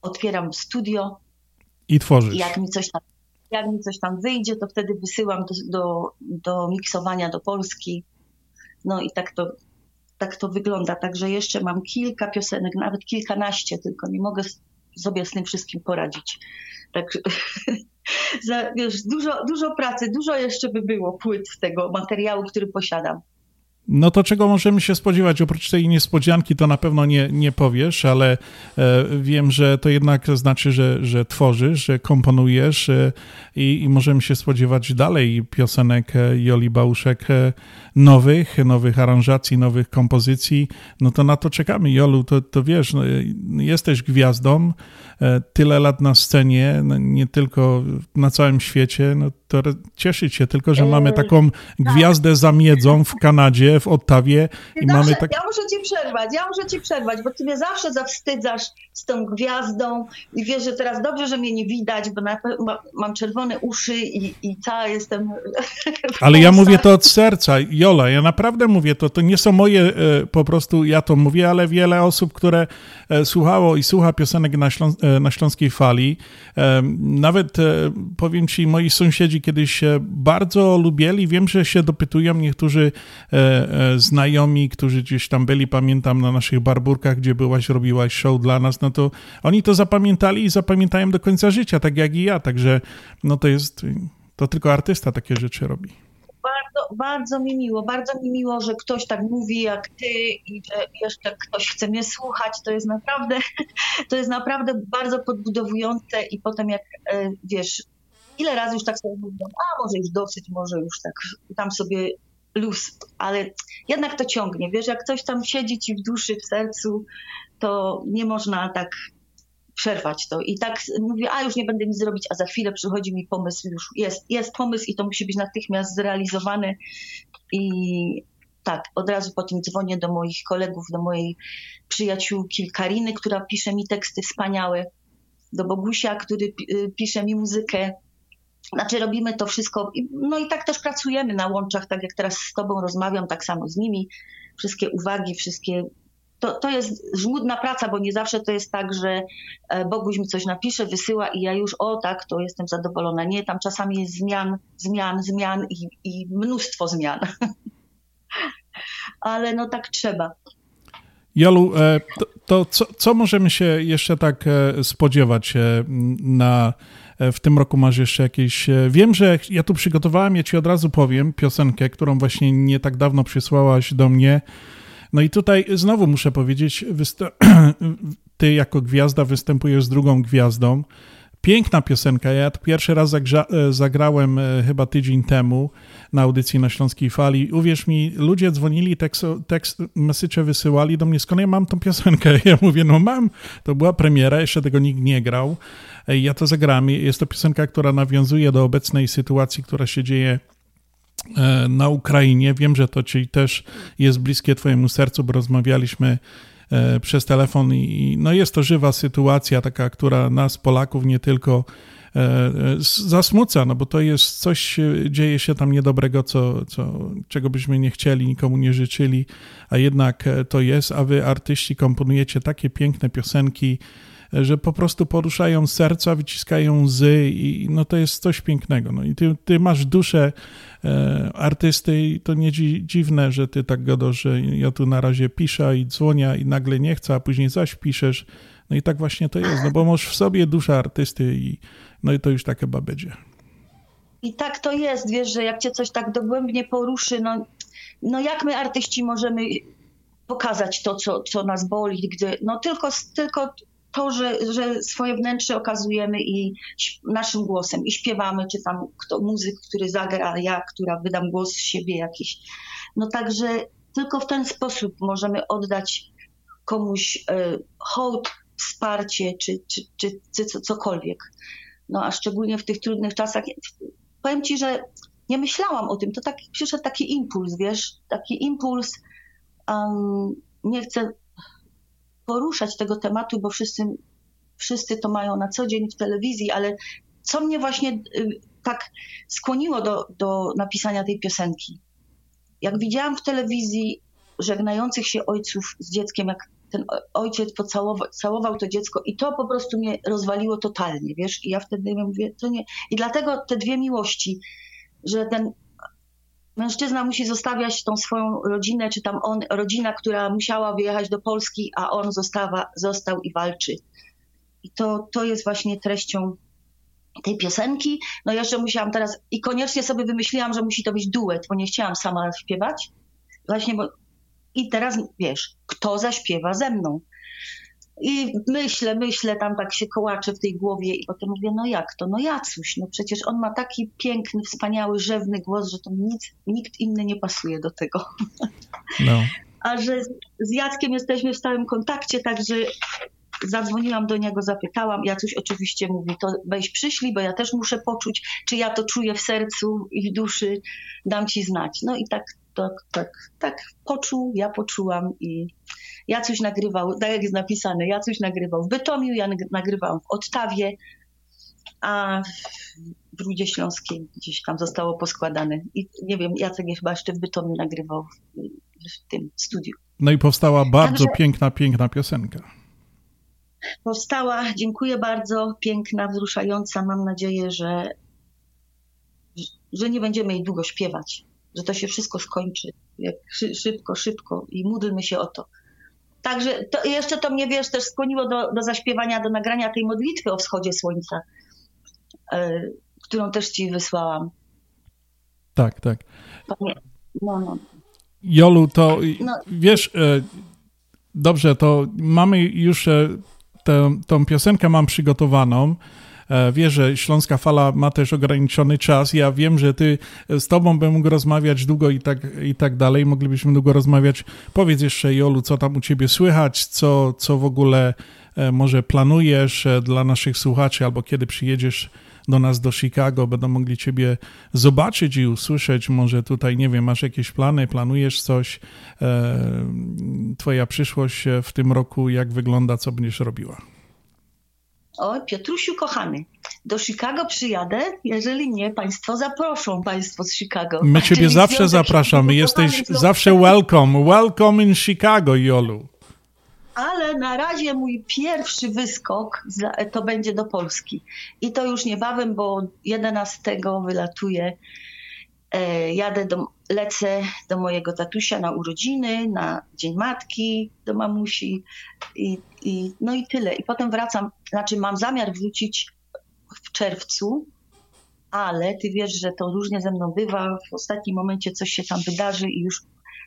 otwieram studio. I tworzysz. Jak mi coś tam, jak mi coś tam wyjdzie, to wtedy wysyłam do, do, do miksowania do Polski. No i tak to, tak to wygląda. Także jeszcze mam kilka piosenek, nawet kilkanaście, tylko nie mogę sobie z tym wszystkim poradzić. Tak, za, wiesz, dużo, dużo pracy, dużo jeszcze by było płyt tego materiału, który posiadam. No to czego możemy się spodziewać? Oprócz tej niespodzianki to na pewno nie, nie powiesz, ale e, wiem, że to jednak znaczy, że, że tworzysz, że komponujesz e, i, i, możemy się spodziewać dalej piosenek e, Joli Bałuszek nowych, nowych aranżacji, nowych kompozycji. No to na to czekamy. Jolu, to, to wiesz, no, jesteś gwiazdą, tyle lat na scenie, no, nie tylko na całym świecie, no to cieszyć się tylko, że mamy taką tak. gwiazdę za miedzą w Kanadzie, w Ottawie i zawsze, mamy tak... Ja muszę ci przerwać, ja muszę ci przerwać, bo ty mnie zawsze zawstydzasz z tą gwiazdą i wiesz, że teraz dobrze, że mnie nie widać, bo na, ma, mam czerwone uszy i, i cała jestem... Ale ja mówię to od serca, Jola, ja naprawdę mówię to, to nie są moje e, po prostu, ja to mówię, ale wiele osób, które słuchało i słucha piosenek na, Ślą e, na Śląskiej Fali, nawet powiem ci, moi sąsiedzi kiedyś bardzo lubieli, wiem, że się dopytują niektórzy znajomi, którzy gdzieś tam byli, pamiętam na naszych barburkach, gdzie byłaś, robiłaś show dla nas, no to oni to zapamiętali i zapamiętają do końca życia, tak jak i ja, także no to jest, to tylko artysta takie rzeczy robi bardzo, bardzo mi miło, bardzo mi miło, że ktoś tak mówi jak ty i że jeszcze ktoś chce mnie słuchać. To jest naprawdę, to jest naprawdę bardzo podbudowujące i potem jak e, wiesz, ile razy już tak sobie mówią, a może już dosyć, może już tak tam sobie luz, ale jednak to ciągnie. Wiesz, jak coś tam siedzi ci w duszy, w sercu, to nie można tak przerwać to. I tak mówię, a już nie będę nic zrobić, a za chwilę przychodzi mi pomysł, już jest, jest pomysł i to musi być natychmiast zrealizowany. I tak, od razu potem dzwonię do moich kolegów, do mojej przyjaciółki Kariny, która pisze mi teksty wspaniałe, do Bogusia, który y, pisze mi muzykę. Znaczy robimy to wszystko, no i tak też pracujemy na łączach, tak jak teraz z tobą rozmawiam, tak samo z nimi. Wszystkie uwagi, wszystkie to, to jest żmudna praca, bo nie zawsze to jest tak, że e, Boguś mi coś napisze, wysyła i ja już, o tak, to jestem zadowolona. Nie, tam czasami jest zmian, zmian, zmian i, i mnóstwo zmian. Ale no tak trzeba. Jolu, e, to, to co, co, możemy się jeszcze tak e, spodziewać na, w tym roku masz jeszcze jakieś. Wiem, że ja tu przygotowałem, ja ci od razu powiem piosenkę, którą właśnie nie tak dawno przysłałaś do mnie. No i tutaj znowu muszę powiedzieć, ty jako gwiazda występujesz z drugą gwiazdą. Piękna piosenka. Ja pierwszy raz e, zagrałem e, chyba tydzień temu na audycji na Śląskiej Fali. Uwierz mi, ludzie dzwonili, tekst, tekst message wysyłali do mnie, skąd ja mam tą piosenkę? Ja mówię, no mam, to była premiera, jeszcze tego nikt nie grał. Ja to zagram. Jest to piosenka, która nawiązuje do obecnej sytuacji, która się dzieje na Ukrainie. Wiem, że to ci też jest bliskie Twojemu sercu, bo rozmawialiśmy e, przez telefon i no jest to żywa sytuacja, taka, która nas, Polaków, nie tylko e, zasmuca, no bo to jest coś, dzieje się tam niedobrego, co, co, czego byśmy nie chcieli, nikomu nie życzyli, a jednak to jest, a wy artyści komponujecie takie piękne piosenki, że po prostu poruszają serca, wyciskają łzy i no to jest coś pięknego. No i ty, ty masz duszę e, artysty i to nie dzi, dziwne, że ty tak gadasz, że ja tu na razie piszę i dzwonię i nagle nie chcę, a później zaś piszesz. No i tak właśnie to jest, no bo masz w sobie duszę artysty i no i to już tak chyba będzie. I tak to jest, wiesz, że jak cię coś tak dogłębnie poruszy, no, no jak my artyści możemy pokazać to, co, co nas boli, gdy, no tylko, tylko to, że, że swoje wnętrze okazujemy i naszym głosem i śpiewamy, czy tam kto, muzyk, który zagra, ja, która wydam głos z siebie jakiś. No także tylko w ten sposób możemy oddać komuś e, hołd, wsparcie, czy, czy, czy, czy cokolwiek. No a szczególnie w tych trudnych czasach. Powiem ci, że nie myślałam o tym. To tak, przyszedł taki impuls, wiesz, taki impuls. Um, nie chcę poruszać tego tematu, bo wszyscy, wszyscy to mają na co dzień w telewizji, ale co mnie właśnie y, tak skłoniło do, do napisania tej piosenki? Jak widziałam w telewizji żegnających się ojców z dzieckiem, jak ten ojciec pocałował całował to dziecko i to po prostu mnie rozwaliło totalnie, wiesz? I ja wtedy mówię, to nie. I dlatego te dwie miłości, że ten Mężczyzna musi zostawiać tą swoją rodzinę, czy tam on, rodzina, która musiała wyjechać do Polski, a on zostawa, został i walczy. I to, to jest właśnie treścią tej piosenki. No jeszcze musiałam teraz, i koniecznie sobie wymyśliłam, że musi to być duet, bo nie chciałam sama śpiewać. Właśnie, bo i teraz wiesz, kto zaśpiewa ze mną? I myślę, myślę, tam tak się kołaczę w tej głowie i potem mówię, no jak to, no Jacuś, no przecież on ma taki piękny, wspaniały, rzewny głos, że to nic, nikt inny nie pasuje do tego. No. A że z Jackiem jesteśmy w stałym kontakcie, także zadzwoniłam do niego, zapytałam, Jacuś oczywiście mówi, to weź przyszli, bo ja też muszę poczuć, czy ja to czuję w sercu i w duszy, dam ci znać. No i tak, tak, tak, tak poczuł, ja poczułam i ja coś nagrywał, tak jak jest napisane, ja coś nagrywał w Bytomiu, ja nagrywałam w Ottawie, a w Rudzie Śląskiej gdzieś tam zostało poskładane. I nie wiem, Jacek chyba jeszcze w Bytomiu nagrywał w, w tym studiu. No i powstała bardzo Także piękna, piękna piosenka. Powstała, dziękuję bardzo, piękna, wzruszająca. Mam nadzieję, że, że nie będziemy jej długo śpiewać, że to się wszystko skończy szybko, szybko i módlmy się o to. Także to, jeszcze to mnie, wiesz, też skłoniło do, do zaśpiewania, do nagrania tej modlitwy o wschodzie słońca, y, którą też ci wysłałam. Tak, tak. No, no. Jolu, to no. wiesz, y, dobrze, to mamy już y, tę, tą piosenkę mam przygotowaną. E, Wiesz, że Śląska Fala ma też ograniczony czas. Ja wiem, że ty z tobą bym mógł rozmawiać długo i tak, i tak dalej. Moglibyśmy długo rozmawiać. Powiedz jeszcze, Jolu, co tam u ciebie słychać, co, co w ogóle e, może planujesz e, dla naszych słuchaczy, albo kiedy przyjedziesz do nas do Chicago, będą mogli ciebie zobaczyć i usłyszeć. Może tutaj, nie wiem, masz jakieś plany, planujesz coś, e, twoja przyszłość w tym roku, jak wygląda, co będziesz robiła? O, Piotrusiu kochany, do Chicago przyjadę, jeżeli mnie Państwo zaproszą, Państwo z Chicago. My Ciebie Czyli zawsze zapraszamy, jesteś zawsze welcome. Welcome in Chicago, Jolu. Ale na razie mój pierwszy wyskok to będzie do Polski. I to już niebawem, bo 11 wylatuję. E, jadę do, lecę do mojego tatusia na urodziny, na Dzień Matki, do mamusi i, i, no i tyle. I potem wracam, znaczy mam zamiar wrócić w czerwcu, ale ty wiesz, że to różnie ze mną bywa. W ostatnim momencie coś się tam wydarzy i już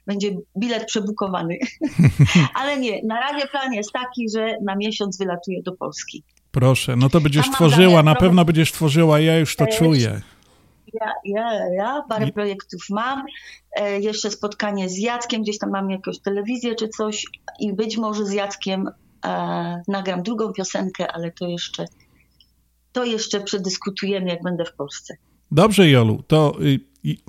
będzie bilet przebukowany. Ale nie, na razie plan jest taki, że na miesiąc wylatuję do Polski. Proszę, no to będziesz tworzyła, na pewno będziesz tworzyła, ja już to Też. czuję. Ja, ja, ja parę Nie- projektów mam. E, jeszcze spotkanie z Jackiem, gdzieś tam mam jakąś telewizję czy coś i być może z Jackiem e, nagram drugą piosenkę, ale to jeszcze to jeszcze przedyskutujemy, jak będę w Polsce. Dobrze, Jolu, to y,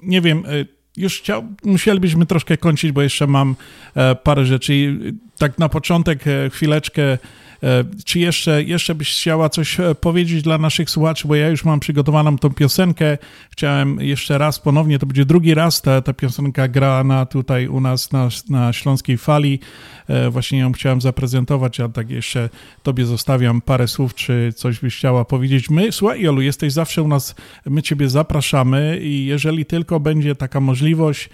nie wiem, y, już chciał, musielibyśmy troszkę kończyć, bo jeszcze mam e, parę rzeczy. I, y, Tak na początek, e, chwileczkę, czy jeszcze, jeszcze byś chciała coś e, powiedzieć dla naszych słuchaczy, bo ja już mam przygotowaną tą piosenkę. Chciałem jeszcze raz ponownie, to będzie drugi raz ta, ta piosenka grana tutaj u nas na, na Śląskiej Fali. E, Właśnie ją chciałem zaprezentować, a tak jeszcze tobie zostawiam parę słów, czy coś byś chciała powiedzieć. My, słuchaj Jolu, jesteś zawsze u nas, my ciebie zapraszamy i jeżeli tylko będzie taka możliwość, e,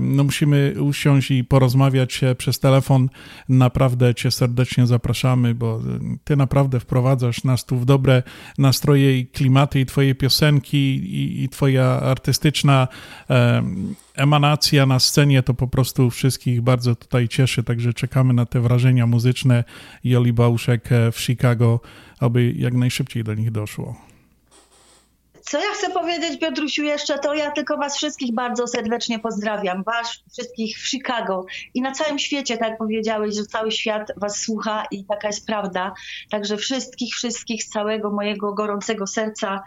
no musimy usiąść i porozmawiać e, przez telefon. Naprawdę cię serdecznie zapraszamy, bo e, ty naprawdę wprowadzasz nas tu w dobre nastroje i klimaty i twoje piosenki i, i twoja artystyczna e, emanacja na scenie to po prostu wszystkich bardzo tutaj cieszy, także czekamy na te wrażenia muzyczne Joli Bałuszek e, w Chicago, aby jak najszybciej do nich doszło. Co ja chcę powiedzieć, Piotrusiu, jeszcze to ja tylko Was wszystkich bardzo serdecznie pozdrawiam. Was wszystkich w Chicago i na całym świecie, tak powiedziałeś, że cały świat Was słucha i taka jest prawda. Także wszystkich, wszystkich z całego mojego gorącego serca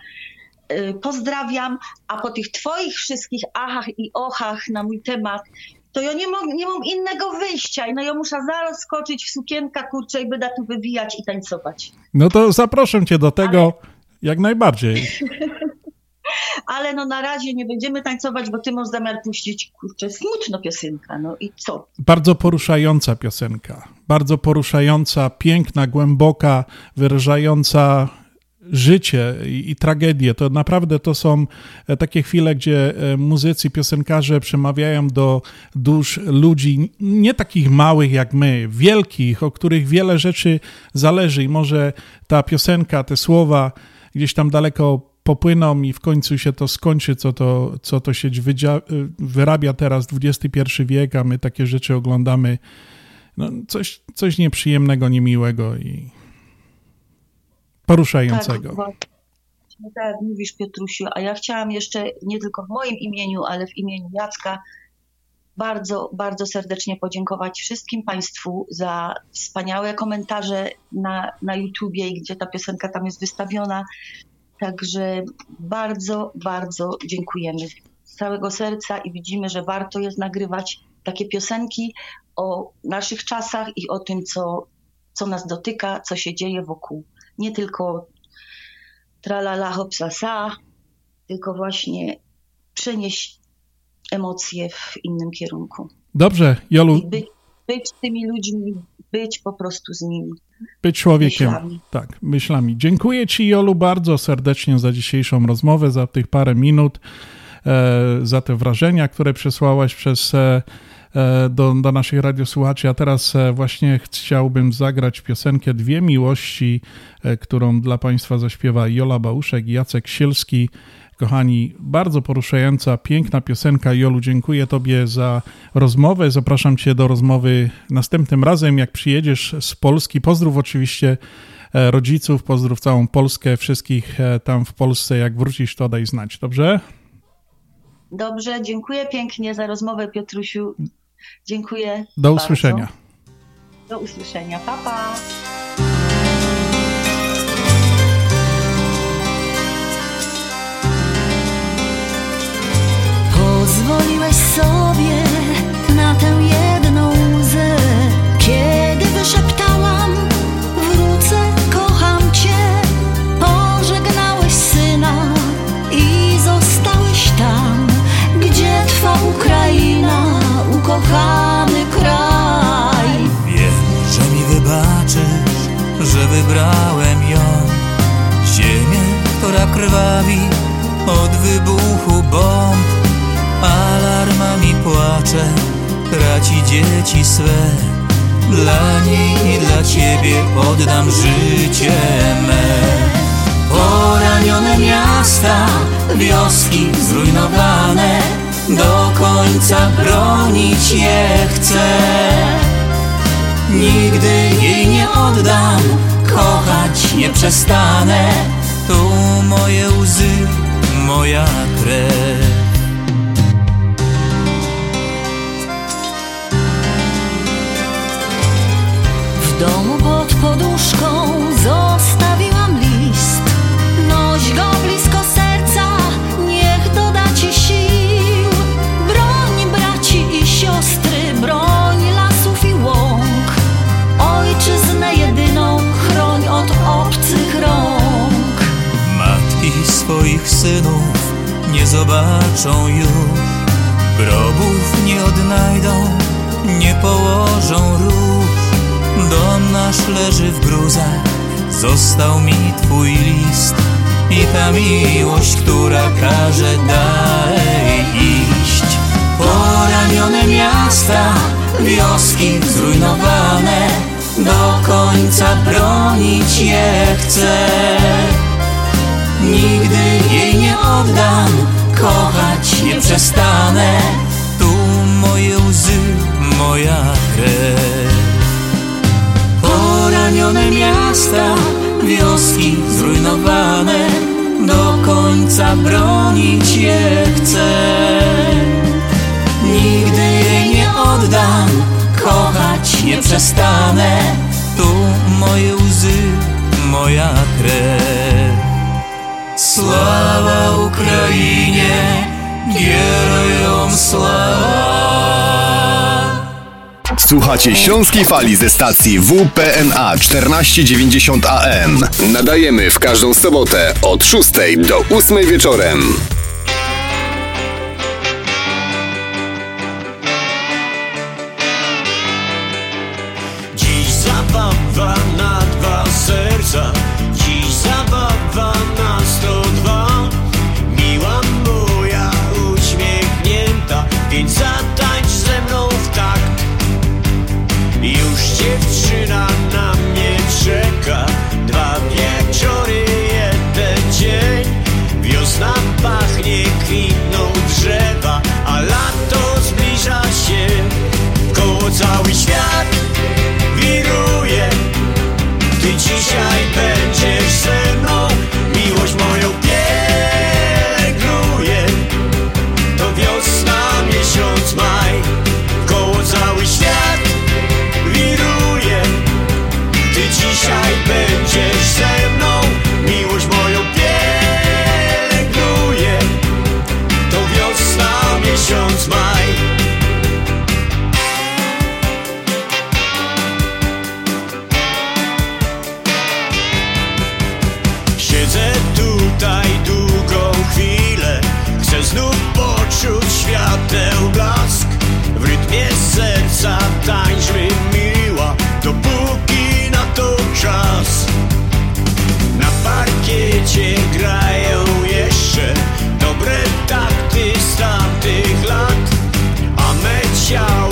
y, pozdrawiam. A po tych Twoich wszystkich achach i ochach na mój temat, to ja nie, mog, nie mam innego wyjścia. No ja muszę zaraz skoczyć w sukienka, kurczę, i będę tu wywijać i tańcować. No to zapraszam cię do tego jak najbardziej. Ale no na razie nie będziemy tańcować, bo ty masz zamiar puścić, kurczę, smutno piosenka, no i co? Bardzo poruszająca piosenka. Bardzo poruszająca, piękna, głęboka, wyrażająca życie i, i tragedię. To naprawdę to są e, takie chwile, gdzie e, muzycy, piosenkarze przemawiają do dusz ludzi, nie takich małych jak my, wielkich, o których wiele rzeczy zależy i może ta piosenka, te słowa gdzieś tam daleko popłyną i w końcu się to skończy, co to, co to się wydzia- wyrabia teraz, XXI wiek, a my takie rzeczy oglądamy. No, coś, coś nieprzyjemnego, niemiłego i poruszającego. Tak, tak mówisz, Piotrusiu, a ja chciałam jeszcze nie tylko w moim imieniu, ale w imieniu Jacka bardzo, bardzo serdecznie podziękować wszystkim Państwu za wspaniałe komentarze na, na YouTubie, gdzie ta piosenka tam jest wystawiona. Także bardzo, bardzo dziękujemy z całego serca i widzimy, że warto jest nagrywać takie piosenki o naszych czasach i o tym, co, co nas dotyka, co się dzieje wokół. Nie tylko tralala hopsasa, tylko właśnie przenieść emocje w innym kierunku. Dobrze, Jolu, I być, tymi ludźmi, być po prostu z nimi. być człowiekiem. myślami. Tak, myślami. Dziękuję Ci, Jolu, bardzo serdecznie za dzisiejszą rozmowę, za tych parę minut, e, za te wrażenia, które przesłałaś przez e, e, do, do naszych radiosłuchaczy. A teraz właśnie chciałbym zagrać piosenkę Dwie Miłości, którą dla Państwa zaśpiewa Jola Bałuszek i Jacek Sielski. Kochani, bardzo poruszająca, piękna piosenka. Jolu, dziękuję Tobie za rozmowę. Zapraszam Cię do rozmowy następnym razem, jak przyjedziesz z Polski. Pozdrów oczywiście e, rodziców, pozdrów całą Polskę, wszystkich e, tam w Polsce. Jak wrócisz, to daj znać, dobrze? Dobrze, dziękuję pięknie za rozmowę, Piotrusiu. Dziękuję. Do bardzo. usłyszenia. Do usłyszenia. Pa, pa. Pozwoliłeś sobie na tę jedną łzę, kiedy wyszeptałam wrócę, kocham cię. Pożegnałeś syna i zostałeś tam, gdzie twa Ukraina, ukochany kraj. Wiem, że mi wybaczysz, że wybrałem ją Ziemię, która krwawi od wybuchu bomb płacze, traci dzieci swe. Dla niej i dla ciebie oddam życie me. Poranione miasta, wioski zrujnowane Do końca bronić je chcę. Nigdy jej nie oddam, kochać nie przestanę. Tu moje łzy, moja krew W domu pod poduszką zostawiłam list. Noś go blisko serca, niech doda ci sił. Broń braci i siostry, broń lasów i łąk. Ojczyznę jedyną chroń od obcych rąk. Matki swoich synów nie zobaczą już Grobów nie odnajdą, nie położą róż Nasz leży w gruzach, został mi twój list I ta miłość, która każe dalej iść. Poranione miasta, wioski zrujnowane Do końca bronić je chcę. Nigdy jej nie oddam, kochać nie przestanę. Tu moje łzy, moja krew Poranione miasta, wioski zrujnowane Do końca bronić je chcę. Nigdy jej nie oddam, kochać nie przestanę. Tu moje łzy, moja krew. Sława Ukrainie, gierojom sława Słuchacie Śląskiej Fali ze stacji WPNA 1490 AM. Nadajemy w każdą sobotę od 6 do 8 wieczorem. Me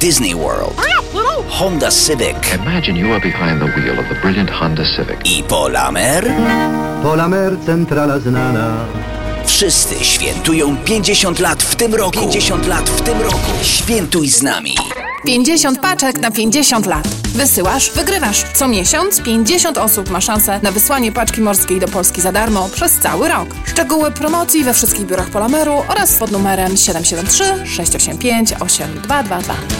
Disney World, Honda Civic Imagine you are behind the wheel of the brilliant Honda Civic. i Polamer? Polamer centrala znana. Wszyscy świętują 50 lat w tym roku. 50 lat w tym roku. Świętuj z nami. 50 paczek na 50 lat. Wysyłasz, wygrywasz. Co miesiąc 50 osób ma szansę na wysłanie paczki morskiej do Polski za darmo przez cały rok. Szczegóły promocji we wszystkich biurach Polameru oraz pod numerem 773 685 8222.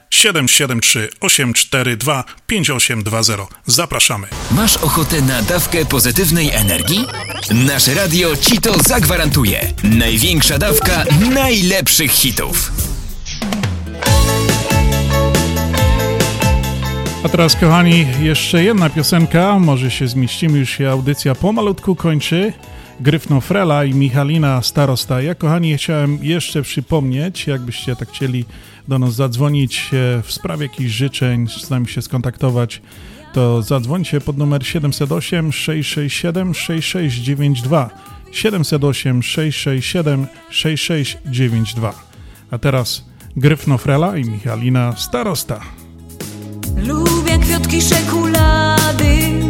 773 842 5820. Zapraszamy. Masz ochotę na dawkę pozytywnej energii? Nasze radio ci to zagwarantuje. Największa dawka najlepszych hitów. A teraz, kochani, jeszcze jedna piosenka. Może się zmieścimy, już się audycja pomalutku kończy. Gryfno Frela i Michalina Starosta. Ja, kochani, chciałem jeszcze przypomnieć, jakbyście tak chcieli do nas zadzwonić e, w sprawie jakichś życzeń, z nami się skontaktować, to zadzwońcie pod numer 708 667 6692. 708 667 6692. A teraz Gryfno Frela i Michalina Starosta. Lubię kwiatki szekulady,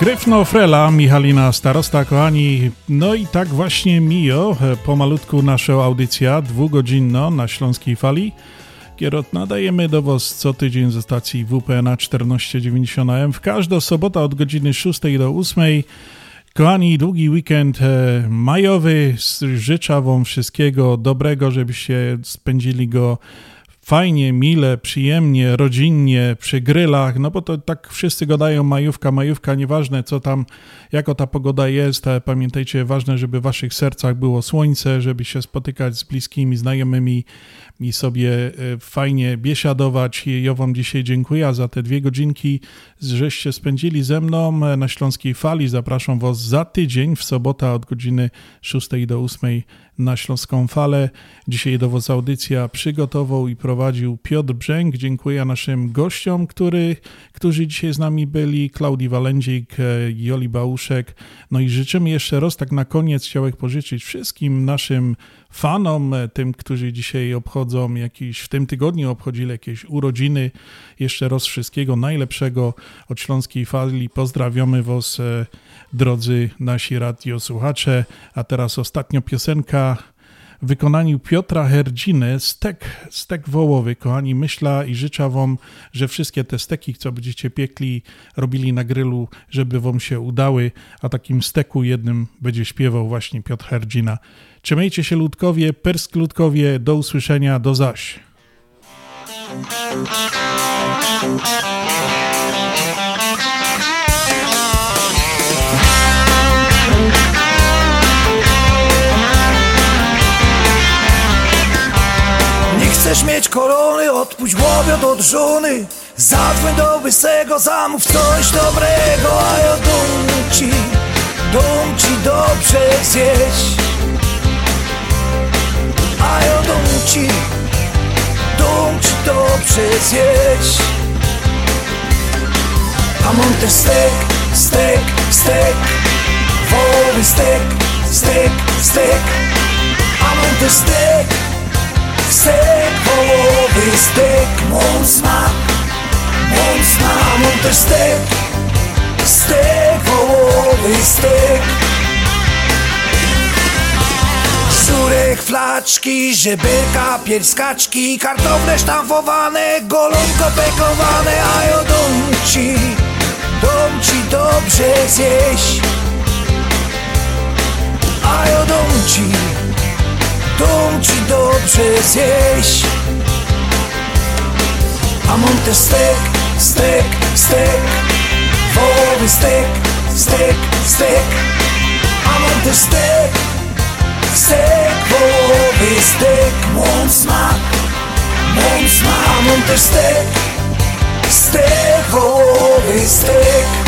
Gryfno Frela, Michalina Starosta, kochani. No i tak właśnie mijo, pomalutku nasza audycja, dwugodzinno na Śląskiej Fali. Kierot nadajemy do Was co tydzień ze stacji WPNA 1490 AM w każdą sobotę od godziny 6 do 8. Kochani, długi weekend e, majowy. Życzę Wam wszystkiego dobrego, żebyście spędzili go fajnie, mile, przyjemnie, rodzinnie, przy grylach, no bo to tak wszyscy gadają majówka, majówka, nieważne co tam, jako ta pogoda jest, pamiętajcie, ważne, żeby w waszych sercach było słońce, żeby się spotykać z bliskimi, znajomymi, i sobie e, fajnie biesiadować. Ja Wam dzisiaj dziękuję za te dwie godzinki, żeście spędzili ze mną na Śląskiej Fali. Zapraszam Was za tydzień w sobotę od godziny 6 do 8 na Śląską Falę. Dzisiaj do audycja przygotował i prowadził Piotr Brzęk. Dziękuję naszym gościom, który, którzy dzisiaj z nami byli, Klaudii Walędzik, Joli Bałuszek. No i życzymy jeszcze raz, tak na koniec chciałem pożyczyć wszystkim naszym fanom, e, tym, którzy dzisiaj obchodzą jakiś, w tym tygodniu obchodzili jakieś urodziny. Jeszcze raz wszystkiego najlepszego od Śląskiej Fali. Pozdrawiamy Was, e, drodzy nasi radiosłuchacze. A teraz ostatnia piosenka w wykonaniu Piotra Herdziny, stek, stek wołowy, kochani, myślę i życzę Wam, że wszystkie te steki, co będziecie piekli, robili na grylu, żeby Wam się udały, a takim steku jednym będzie śpiewał właśnie Piotr Herdzina. Trzymajcie się ludkowie, persk ludkowie, do usłyszenia, do zaś. Nie chcesz mieć korony, odpuść łobiot od żony. Zadzwoń do wysego, zamów coś dobrego A ja dum ci, dum ci dobrze zjeść a ja dom ci, dom ci dobrze zjeść A mam też stek, stek, stek. Wołowy stek, stek, stek. A mam też stek, stek Wołowy stek, mon smak, mon smak. Mam też stek, stek Wołowy stek Żurek, flaczki, żeberka, pierskaczki Kartofle sztamfowane, golonko pekowane A ja dom ci, dom ci dobrze zjeść. A ja dom ci, dom ci dobrze zjeść. A mam też stek, stek, stek Wołowy stek, stek, stek. A mam też stek stek på stek Månsmak, månsmak Hammunter stek, stek på stek.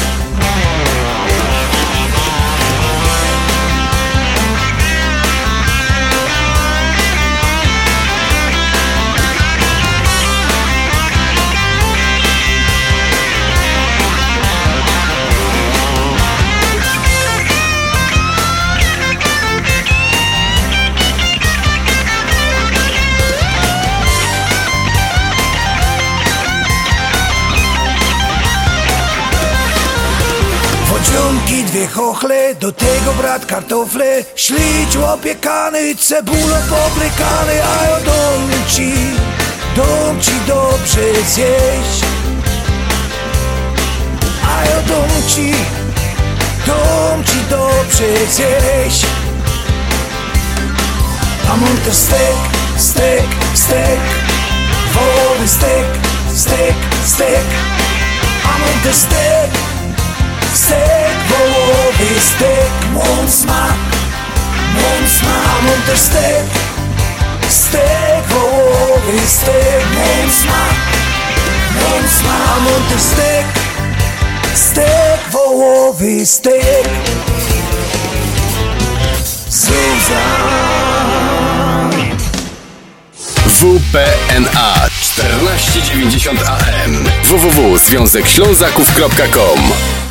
Wodzionki, dwie chochle, do tego brat kartofle. Ślicz opiekany, cebulo poblekany A ja dom ci, dom ci dobrze zjeść. A ja dom ci, dom ci dobrze zjeść. A mam też stek, stek, stek. Wołowy stek, stek, stek. A mam też stek Stek, wołowy stek, mon smak, smak też stek, stek, wołowy stek, smak, smak też stek, stek, wołowy stek. WPNA 1490 AM www.związekślązaków.com